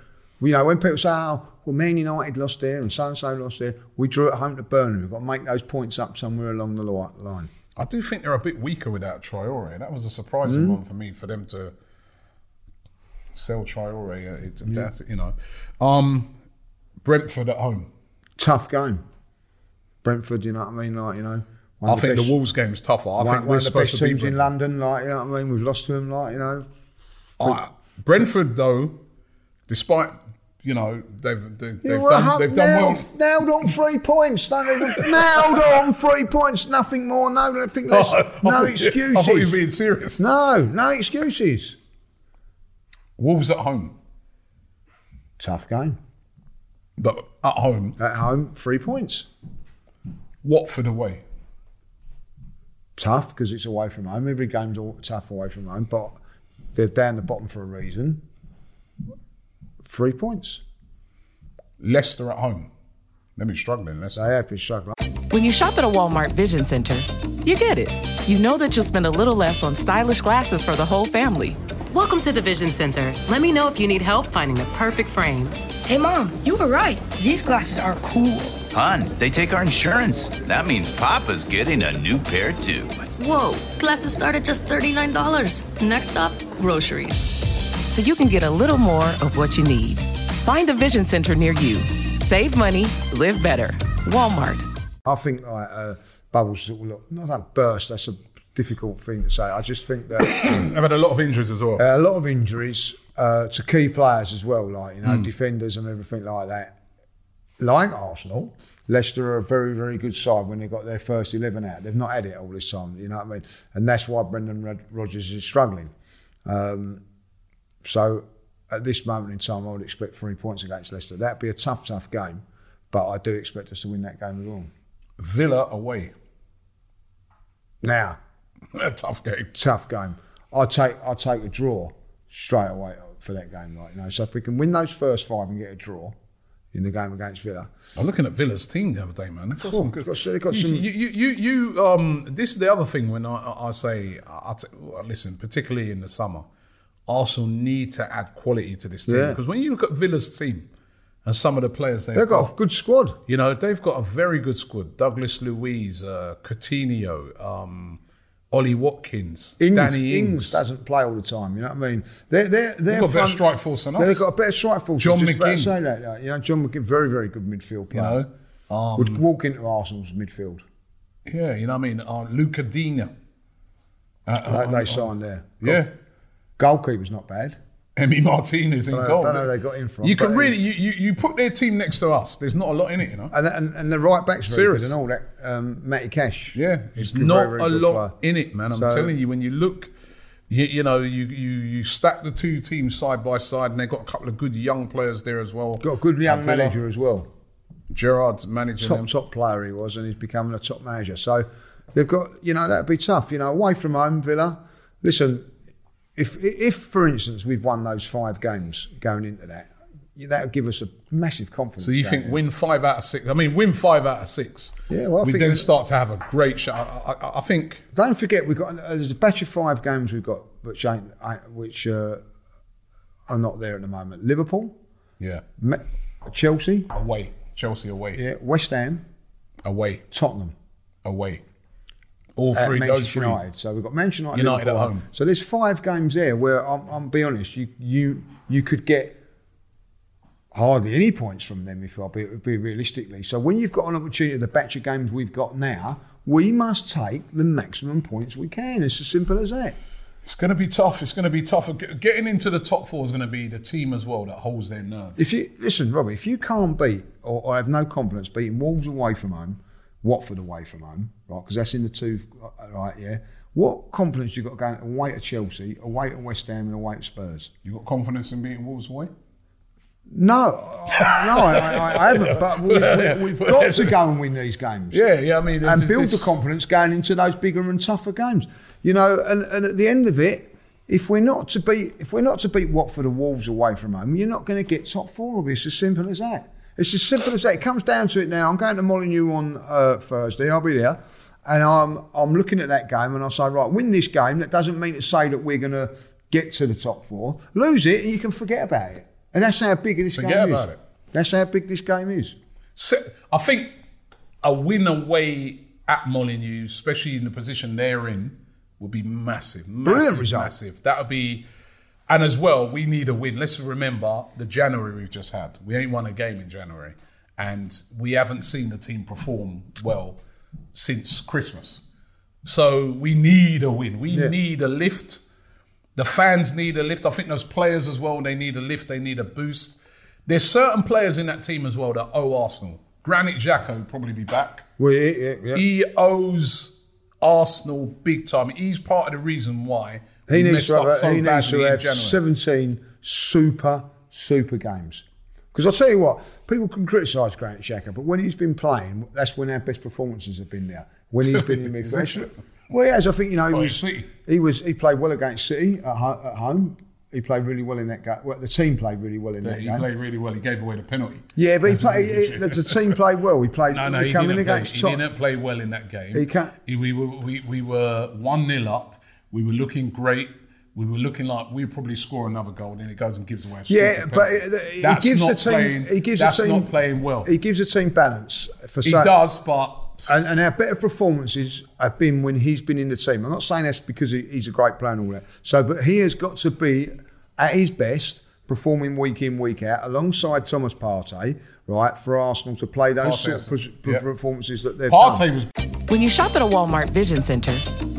you know, when people say, "Oh, well, Man United lost there and so and so lost there," we drew at home to Burnley. We've got to make those points up somewhere along the line. I do think they're a bit weaker without Traore. That was a surprising Mm. one for me for them to sell Traore. uh, It, that, you know, um, Brentford at home. Tough game. Brentford, you know what I mean? Like, you know, I of think best- the Wolves game's tougher. I one, think one we're of the supposed best teams in London. Like, you know what I mean? We've lost to them. Like, you know, Uh, Brentford, though, despite you know they've they've, they've done they've done nailed, well. nailed on three points. Nailed on three points. Nothing more. No, nothing less. Oh, I no excuses I thought you were being serious. No, no excuses. Wolves at home, Tough game. but at home, At home, three points. Watford away. Tough because it's away from home. Every game's all tough away from home, but they're down the bottom for a reason. Three points. Leicester at home. They've been struggling. Leicester. They have been struggling. When you shop at a Walmart Vision Center, you get it. You know that you'll spend a little less on stylish glasses for the whole family. Welcome to the Vision Center. Let me know if you need help finding the perfect frames. Hey, Mom, you were right. These glasses are cool. Hon, they take our insurance. That means Papa's getting a new pair too. Whoa, glasses start at just $39. Next stop, groceries. So you can get a little more of what you need. Find a Vision Center near you. Save money, live better. Walmart. I think like uh, bubbles sort of look not that burst. That's a difficult thing to say. I just think that They've had a lot of injuries as well. a lot of injuries uh, to key players as well, like you know Mm. defenders and everything like that. Like Arsenal, Leicester are a very very good side when they got their first eleven out. They've not had it all this time. You know what I mean? And that's why Brendan Rod- Rodgers is struggling. Um, so at this moment in time, I would expect three points against Leicester. That'd be a tough, tough game, but I do expect us to win that game as well. Villa away. Now, A tough game. tough game. I take I take a draw straight away for that game, right? Know, so if we can win those first five and get a draw, in the game against Villa. I'm looking at Villa's team the other day, man. They've got some good. got- you, some- You, you, you, you, um, this is the other thing when I, I say, I, I t- listen, particularly in the summer, Arsenal need to add quality to this team Yeah. because when you look at Villa's team and some of the players they've, They've got a good squad. you know, they've got a very good squad. Douglas Luiz, uh, Coutinho, um, Ollie Watkins, Ings, Danny Ings Ings. doesn't play all the time. You know what I mean? They're, they're, they're got a better strike force than us. They've got a better strike force. John I was just McGinn. say that. like, You know, John McGinn, very, very good midfield You player. know, um, Would walk into Arsenal's midfield. yeah, you know what I mean. Uh, Lucas Digne. Uh, They, they uh, signed there. Yeah. Goalkeeper's not bad. Emi Martinez in I don't- goal. don't know where they got in from, You can really, you, you, you put their team next to us. There's not a lot in it, you know. And, and, and the right back's very Serious. and all that. Um, Matty Cash. Yeah, it's not very, very a lot player. in it, man. I'm So- telling you, when you look, you, you know, you, you you stack the two teams side by side, and they've got a couple of good young players there as well. Got a good young At manager as well. Gerrard's managing top them. top player he was, and he's becoming a top manager. So they've got you know that'd be tough. You know, away from home, Villa. Listen, if if for instance we've won those five games going into that, that would give us a massive confidence. So you think in. win five out of six? I mean, win five out of six. Yeah, well, I we then start to have a great shot. I, I, I think Don't forget we've got there's a batch of five games we've got which ain't ain't- which uh, are not there at the moment. Liverpool, yeah, Me- Chelsea, away, Chelsea away, yeah, West Ham, away, Tottenham. away. All three, Manchester three. United. So we've got Manchester United, United at home. So there's five games there where I'm, I'm be honest, you you you could get hardly any points from them if I'll be, be realistically. So when you've got an opportunity, the batch of games we've got now, we must take the maximum points we can. It's as simple as that. It's going to be tough. It's going to be tough. Getting into the top four is going to be the team as well that holds their nerve. If you listen, Robbie, if you can't beat or, or have no confidence beating Wolves away from home, Watford away from home, right? Because that's in the two, uh, right? Yeah. What confidence you got going away to Chelsea, away to West Ham, and away to Spurs? You got confidence in beating Wolves away? No, no, I, I, I haven't. But we've, we've got to go and win these games. Yeah, yeah. I mean, and build the confidence going into those bigger and tougher games. You know, and, and at the end of it, if we're not to beat if we're not to beat Watford or Wolves away from home, you're not going to get top four. Robbie. It's as simple as that. It's as simple as that. It comes down to it now. I'm going to Molyneux on uh, Thursday. I'll be there. And I'm I'm looking at that game and I say, right, win this game. That doesn't mean to say that we're going to get to the top four. Lose it and you can forget about it. And that's how big this Forget game about is. it. That's how big this game is. So, I think a win away at Molyneux, especially in the position they're in, would be massive. massive Brilliant result. Massive. That would be. And as well, we need a win. Let's remember the January we've just had. We ain't won a game in January. And we haven't seen the team perform well since Christmas. So we need a win. We Yeah. need a lift. The fans need a lift. I think those players as well, they need a lift. They need a boost. There's certain players in that team as well that owe Arsenal. Granit Xhaka will probably be back. Well, yeah, yeah. He owes Arsenal big time. He's part of the reason why He needs to have, so he needs to have 17 super, super games. Because I'll tell you what, people can criticise Granit Xhaka, but when he's been playing, that's when our best performances have been there. When he's been in midfield. Well, yes, I think, you know, he was, he was he played well against City at, ho- at home. He played really well in that game. Well, the team played really well in Yeah, that he game. He played really well. He gave away the penalty. yeah, but he played, he, the, team played well. He played, No, no, he, he, didn't, play, he didn't play well in that game. He can't- He- we, were, we, we were 1 0 up. We were looking great. We were looking like we'd probably score another goal, then it goes and gives away a Yeah, but it- he that's gives not the team. playing, he gives that's the team not playing well. He gives the team balance for He so- does, but And, and our better performances have been when he's been in the team. I'm not saying that's because he, he's a great player and all that. So, but he has got to be at his best, performing week in, week out, alongside Thomas Partey, right, for Arsenal to play those sort of per- yeah. performances that they've Partey done. was When you shop at a Walmart Vision Center,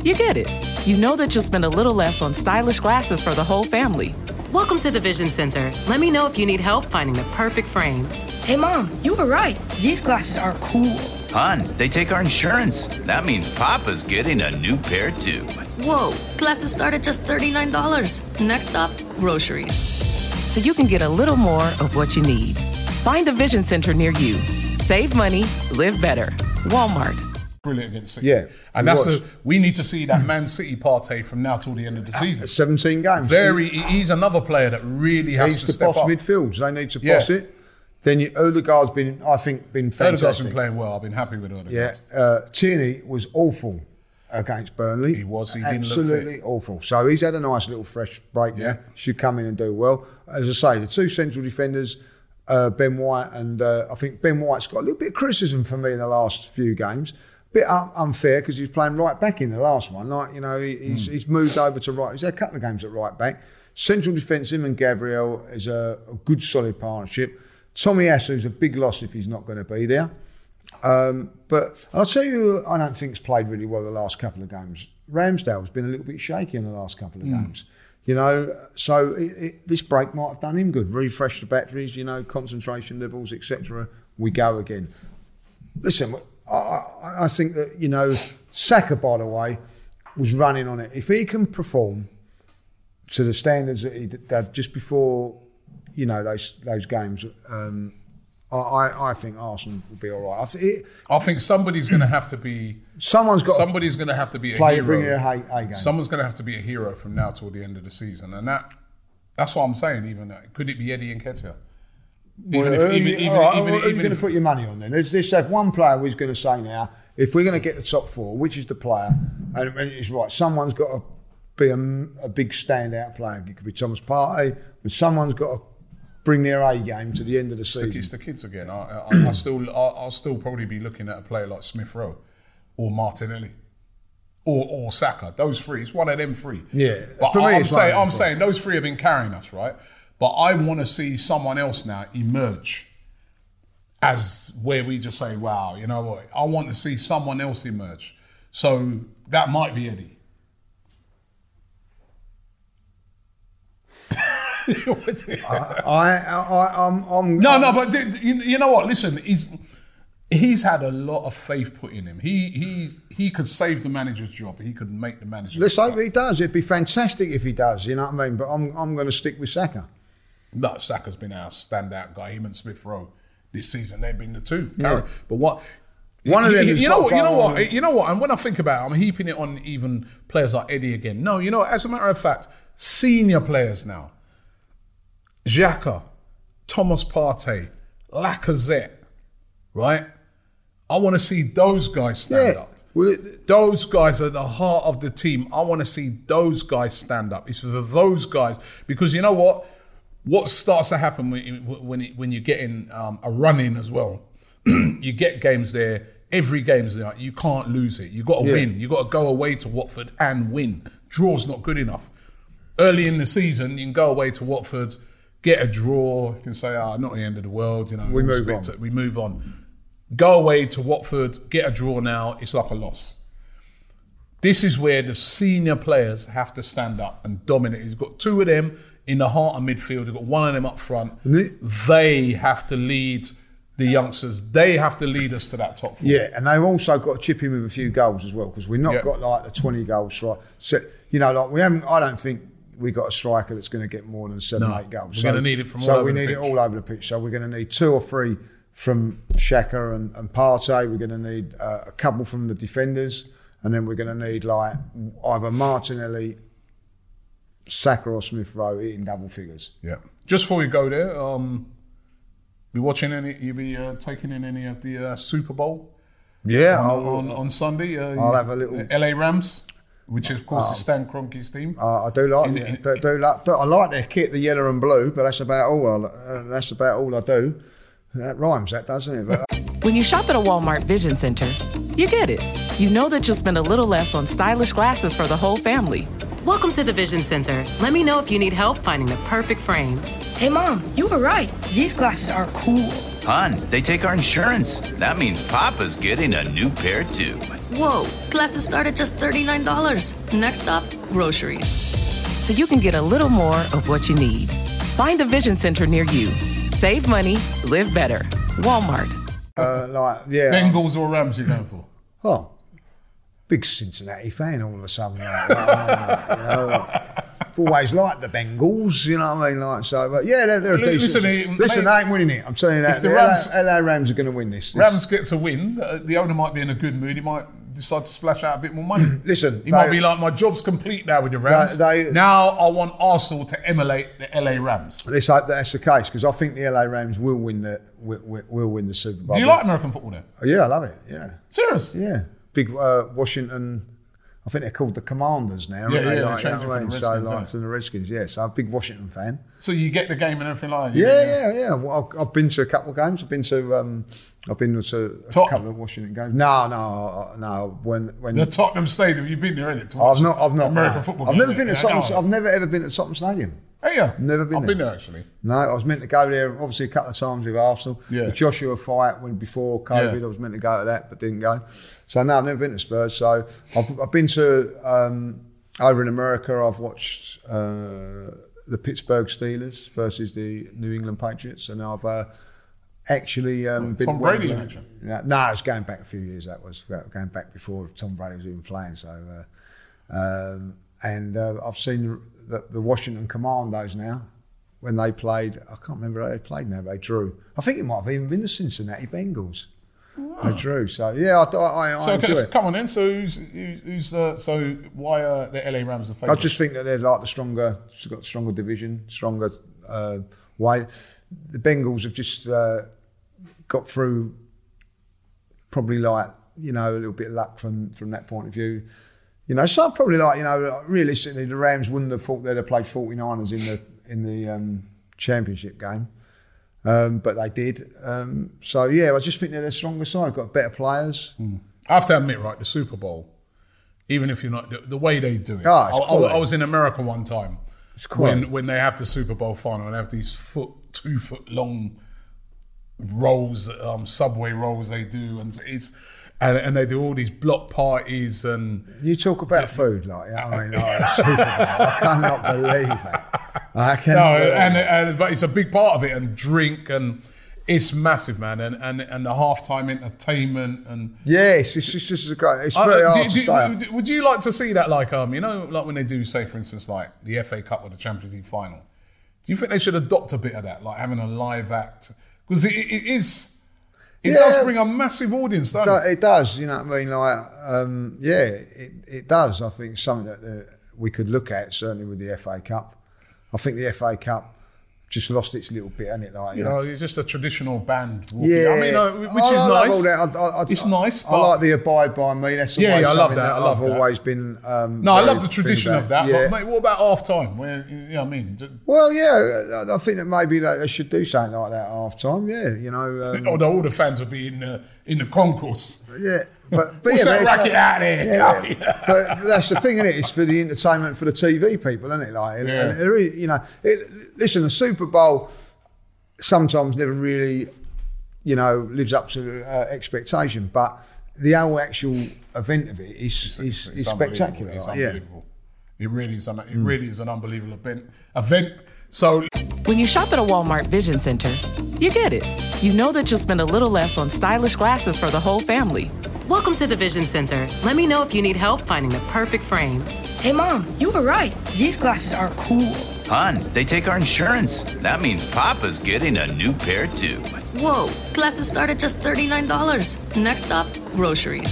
you get it. You know that you'll spend a little less on stylish glasses for the whole family. Welcome to the Vision Center. Let me know if you need help finding the perfect frames. Hey, Mom, you were right. These glasses are cool. Hun, they take our insurance. That means Papa's getting a new pair too. Whoa, glasses start at just $39. Next stop, groceries. So you can get a little more of what you need. Find a Vision Center near you. Save money, live better. Walmart. brilliant against City. Yeah, and that's was. a, we need to see that Man City Partey from now till the end of the season. 17 games. Very, he's another player that really has He's to the step boss up. midfields. They need to Yeah. boss it. Then you, Odegaard's been, I think, been Odegaard's fantastic. been playing well. I've been happy with Odegaard. Yeah, uh, Tierney was awful against Burnley. He was. He absolutely awful. So he's had a nice little fresh break Yeah. there. Should come in and do well. As I say, the two central defenders, uh, Ben White and uh, I think Ben White's got a little bit of criticism for me in the last few games. Bit unfair because he's playing right back in the last one. Like you know, he, he's, he's moved over to right. He's had a couple of games at right back. Central defence, him and Gabriel is a, a good solid partnership. Tomiyasu's a big loss if he's not going to be there. Um, but I'll tell you, I don't think think's played really well the last couple of games. Ramsdale's been a little bit shaky in the last couple of games. You know, so it, it, this break might have done him good. Refresh the batteries, you know, concentration levels, etc. We go again. Listen, I, I, think that you know, Saka, by the way, was running on it. If he can perform to the standards that he did did just before, you know, those those games, um, I, I, think Arsenal will be all right. I th- it, I think somebody's going to have to be. Someone's got Somebody's going to have to be a play, hero. bring it a A- game. Someone's going to have to be a hero from now till the end of the season, and that that's what I'm saying. Even uh, could it be Eddie Nketiah? Even Well, if, even, even, all right, even, well, who are you even going to put your money on then? Let's, let's have one player who's going to say now, if we're going to get the top four, which is the player, and, and it's right, someone's got to be a, a big standout player. It could be Thomas Partey, but someone's got to bring their A game to the end of the season. it's the kids again. I, I, I still, I'll, I'll still probably be looking at a player like Smith Rowe or Martinelli. Or, or Saka, those three. It's one of them three. Yeah, but for me, I'm it's one of saying, I'm saying those three have been carrying us, right? But I want to see someone else now emerge as where we just say, "Wow, you know what? I want to see someone else emerge." So that might be Eddie. I, I, I'm, I'm, No, no, but th- you, you know what? Listen, he's he's had a lot of faith put in him. He he he could save the manager's job. He could make the manager. Let's hope he does. It'd be fantastic if he does. You know what I mean? But I'm, I'm going to stick with Saka. No, Saka's been our standout guy. Him and Smith Rowe this season, they've been the two. Yeah. But what? One of you, them you, you know what? You know what? on. You know what? And when I think about it, I'm heaping it on even players like Eddie again. No, you know, as a matter of fact, senior players now. Xhaka, Thomas Partey, Lacazette, right? I want to see those guys stand Yeah. up. It- Those guys are the heart of the team. I want to see those guys stand up. It's for those guys because you know what? What starts to happen when you- when it- when you're getting um, a run in as well? you get games there. Every game's there. You can't lose it. You got to Yeah. win. You got to go away to Watford and win. Draw's not good enough. Early in the season, you can go away to Watford, get a draw. You can say, "Ah, not the end of the world." You know, We move on. it. We move on. Go away to Watford, get a draw now. It's like a loss. This is where the senior players have to stand up and dominate. He's got two of them in the heart of midfield. He's got one of them up front. They have to lead the youngsters. They have to lead us to that top four. Yeah, and they've also got to chip in with a few goals as well because we've not Yeah. got like the twenty goal strike. So you know, like we haven't. I don't think we got a striker that's going to get more than seven, No. eight goals. We're gonna need it from so all over we need it all over the pitch. So we're going to need two or three from Xhaka and, and Partey. We're going to need uh, a couple from the defenders, and then we're going to need like either Martinelli, Saka, or Smith Rowe hitting double figures. Yeah. Just before we go there, um, be watching any? You be uh, taking in any of the uh, Super Bowl? Yeah, on, on, on Sunday. Uh, I'll have a little- LA Rams, which of course is Stan Kroenke's team. Uh, I do like In- it. in- do, do like, do- I like their kit, the yellow and blue, but that's about all. I, uh, that's about all I do. That rhymes, that doesn't it? But, uh, When you shop at a Walmart Vision Center, you get it. You know that you'll spend a little less on stylish glasses for the whole family. Welcome to the Vision Center. Let me know if you need help finding the perfect frames. Hey, Mom, you were right. These glasses are cool. Hun, they take our insurance. That means Papa's getting a new pair too. Whoa, glasses start at just $39. Next stop, groceries. So you can get a little more of what you need. Find a Vision Center near you. Save money, live better. Walmart. uh, like, yeah. Bengals or Rams you going for? Oh, big Cincinnati fan all of a sudden. Like, like, you know, like, I've always liked the Bengals, you know what I mean? Like, so, but yeah, they're, they're a decent. Listen, mate, they ain't winning it. I'm telling you that. if the Rams- LA, LA Rams are going to win this. This- Rams get to win. Uh, the owner might be in a good mood. He might decide to splash out a bit more money. Listen, he might be like, my job's complete now with the Rams. They- they- now I want Arsenal to emulate the LA Rams. Let's hope that's the case because I think the LA Rams will win the will, will- win the Super Bowl. Do you like American football then? Oh, yeah, I love it. Yeah, Serious? yeah. Big uh, Washington. I think they're called the Commanders now. Yeah, yeah, like, know I mean? the So like yeah. the Redskins. Yeah, so I'm a big Washington fan. So you get the game and everything like that? Yeah, yeah, yeah. Well, I've, I've been to a couple of games. I've been to um, I've been to a couple of Washington games. No, no, no. When when The Tottenham Stadium, you've been there, innit? I've not, I've not. American no. football. I've never been to I Tottenham. I've never ever been to Tottenham Stadium. Hey, yeah. Never been I've there. been there actually. No, I was meant to go there obviously a couple of times with Arsenal. Yeah. The Joshua fight when before COVID, Yeah. I was meant to go to that but didn't go. So no, I've never been to Spurs. So I've, I've been to um, over in America. I've watched uh, the Pittsburgh Steelers versus the New England Patriots, and I've uh, actually um, been Tom Brady in action? Yeah, no, it was going back a few years. That was going back before Tom Brady was even playing. So, uh, um, and uh, I've seen the, the Washington Commandos now when they played. I can't remember how they played now. They drew. I think it might have even been the Cincinnati Bengals. They drew. So yeah, I, I, I So enjoy it. come on then. So who's, who's, uh, so why are the LA Rams the favorite? I just think that they're like the stronger, got stronger division, stronger uh, way. The Bengals have just uh, got through probably like, you know, a little bit of luck from, from that point of view. You know, so probably like, you know, realistically, the Rams wouldn't have thought they'd have played 49ers in the in the um, championship game. Um, but they did. Um, so, yeah, I just think they're the stronger side. Got better players. I have to admit, right, the Super Bowl, even if you're not the, the way they do it. Oh, I, I- I was in America one time quality. when when they have the Super Bowl final and they have these foot two foot long rolls, um, subway rolls they do, and it's and, and they do all these block parties and You talk about food, like, I mean, like I cannot believe that. I cannot no, and, it. and but it's a big part of it, and drink and. It's massive, man, and and, and the halftime entertainment and Yes, it's just, it's just a great. It's Uh, very hard do- to do- Would you like to see that, like, um, you know, like when they do, say, for instance, like the FA Cup or the Champions League final? Do you think they should adopt a bit of that, like having a live act? Because it, it is, it Yeah. does bring a massive audience, doesn't it? it does, you know what I mean? Like, um, yeah, it, it does. I think something that uh, we could look at, certainly with the FA Cup. I think the FA Cup just lost its little bit, hasn't it? Like, You know, it's just a traditional band. Walking. Yeah, I mean, uh, which I is nice. that. I, I, it's nice. I like the abide by me. That's Yeah, always yeah, I love something that, I love I've that. always been. Um, no, I love the tradition of that. Yeah. But mate, what about half time? Where you know what I mean? Just- well, yeah, I think that maybe that they should do something like that at half time. Yeah, you know. Um, Although all the fans would be in the in the concourse. Yeah, but, but What's yeah, that but it's out there? Yeah, Yeah. but that's the thing, isn't it? It's for the entertainment for the TV people, isn't it? Like, and, Yeah. and there is- you know, it, listen, the Super Bowl sometimes never really, you know, lives up to uh, expectation, but the whole actual event of it is is, It's is spectacular. It's like, yeah. unbelievable. It really is. An, it really is an unbelievable event. Event. So When you shop at a Walmart Vision Center, you get it. You know that you'll spend a little less on stylish glasses for the whole family. Welcome to the Vision Center. Let me know if you need help finding the perfect frames. Hey, Mom, you were right. These glasses are cool. Hun, they take our insurance. That means Papa's getting a new pair too. Whoa, glasses start at just $39. Next stop, groceries.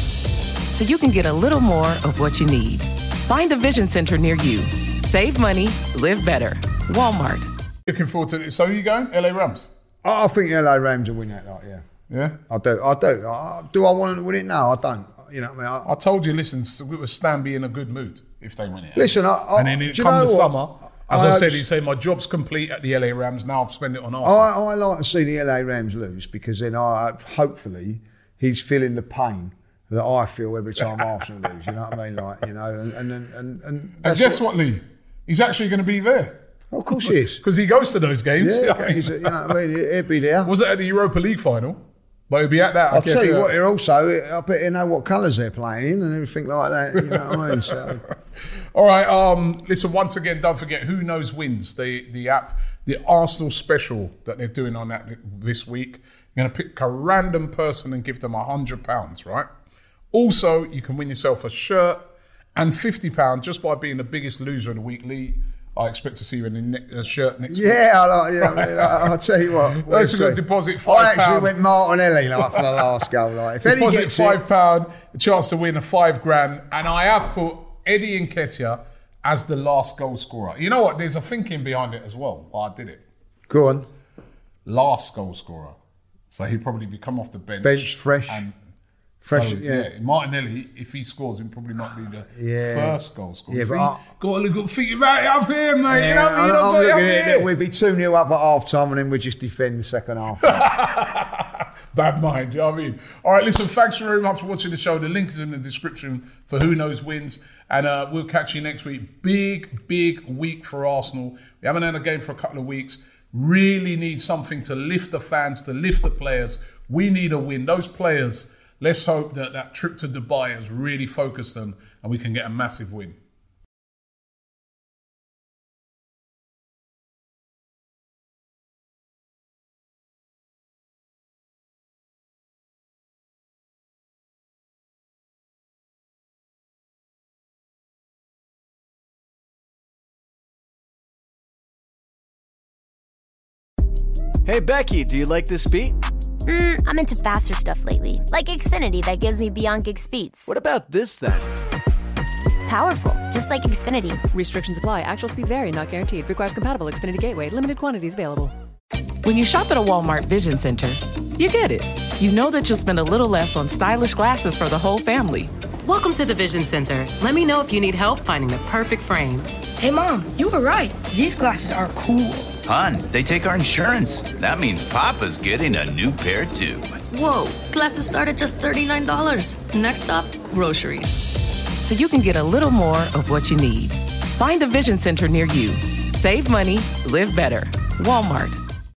So you can get a little more of what you need. Find a Vision Center near you. Save money, live better. Walmart. looking forward to it. So you going? LA Rams. I I think LA Rams will win that. Like, yeah, Yeah. I do. I do. I, uh, do I want to win it? No, I don't. You know what I mean? I, I told you, listen, it was Stan be in a good mood if they win it. Listen, I- I- and then it come the what? summer. As I, I said, he said, my job's complete at the LA Rams. Now I've spent it on Arsenal. I, I like to see the LA Rams lose because then I hopefully he's feeling the pain that I feel every time Arsenal lose. You know what I mean? Like you know, and and and, and, and guess what, Lee? He's actually going to be there. Of course he is. Because he goes to those games. Yeah, You know what I okay, mean? he's a- you know what I mean? He'll be there. Was it at the Europa League final? But he'll be at that. I I'll guess, tell you yeah. what, they're also, I bet you know what colours they're playing in and everything like that. You know what I mean? So, All right. Um, listen, once again, don't forget who knows wins the the app, the Arsenal special that they're doing on that this week. You're going to pick a random person and give them a hundred pounds, right? Also, you can win yourself a shirt and fifty pounds just by being the biggest loser of the week. I expect to see you in the ne- uh, shirt next week. Yeah, I like, yeah. I mean, I, I'll tell you what. That's a good deposit, I actually pound. went Martinelli like for the last goal. Like, if Eddie Deposit gets five it, pound, a chance to win a five grand, and I have put Eddie Nketiah as the last goal scorer. You know what? There's a thinking behind it as well. I did it. go on. Last goal scorer, so he'd probably be come off the bench, Bench fresh. and Fresh, so, yeah. Martinelli, if he scores, he'll probably not be the Yeah. first goal scorer. Yeah, See, but I- got to look at think about it up here, mate. you Yeah, know what I mean? I'm, I'm looking at it we'd be 2 0 up at half time and then we'd just defend the second half. Bad mind, you know what I mean? All right, listen, thanks very much for watching the show. The link is in the description for Who Knows Wins. And uh, we'll catch you next week. Big, big week for Arsenal. We haven't had a game for a couple of weeks. Really need something to lift the fans, to lift the players. We need a win. Those players, let's hope that that trip to Dubai has really focused them and we can get a massive win. Hey Becky, do you like this beat? Mm, I'm into faster stuff lately, like Xfinity that gives me beyond gig speeds. What about this then? Powerful, just like Xfinity. Restrictions apply. Actual speeds vary, not guaranteed. Requires compatible Xfinity Gateway. Limited quantities available. When you shop at a Walmart Vision Center, you get it. You know that you'll spend a little less on stylish glasses for the whole family. Welcome to the Vision Center. Let me know if you need help finding the perfect frames. Hey, Mom, you were right. These glasses are cool. Hun, they take our insurance. That means Papa's getting a new pair too. Whoa, glasses start at just $39. Next stop, groceries. So you can get a little more of what you need. Find a Vision Center near you. Save money, live better. Walmart.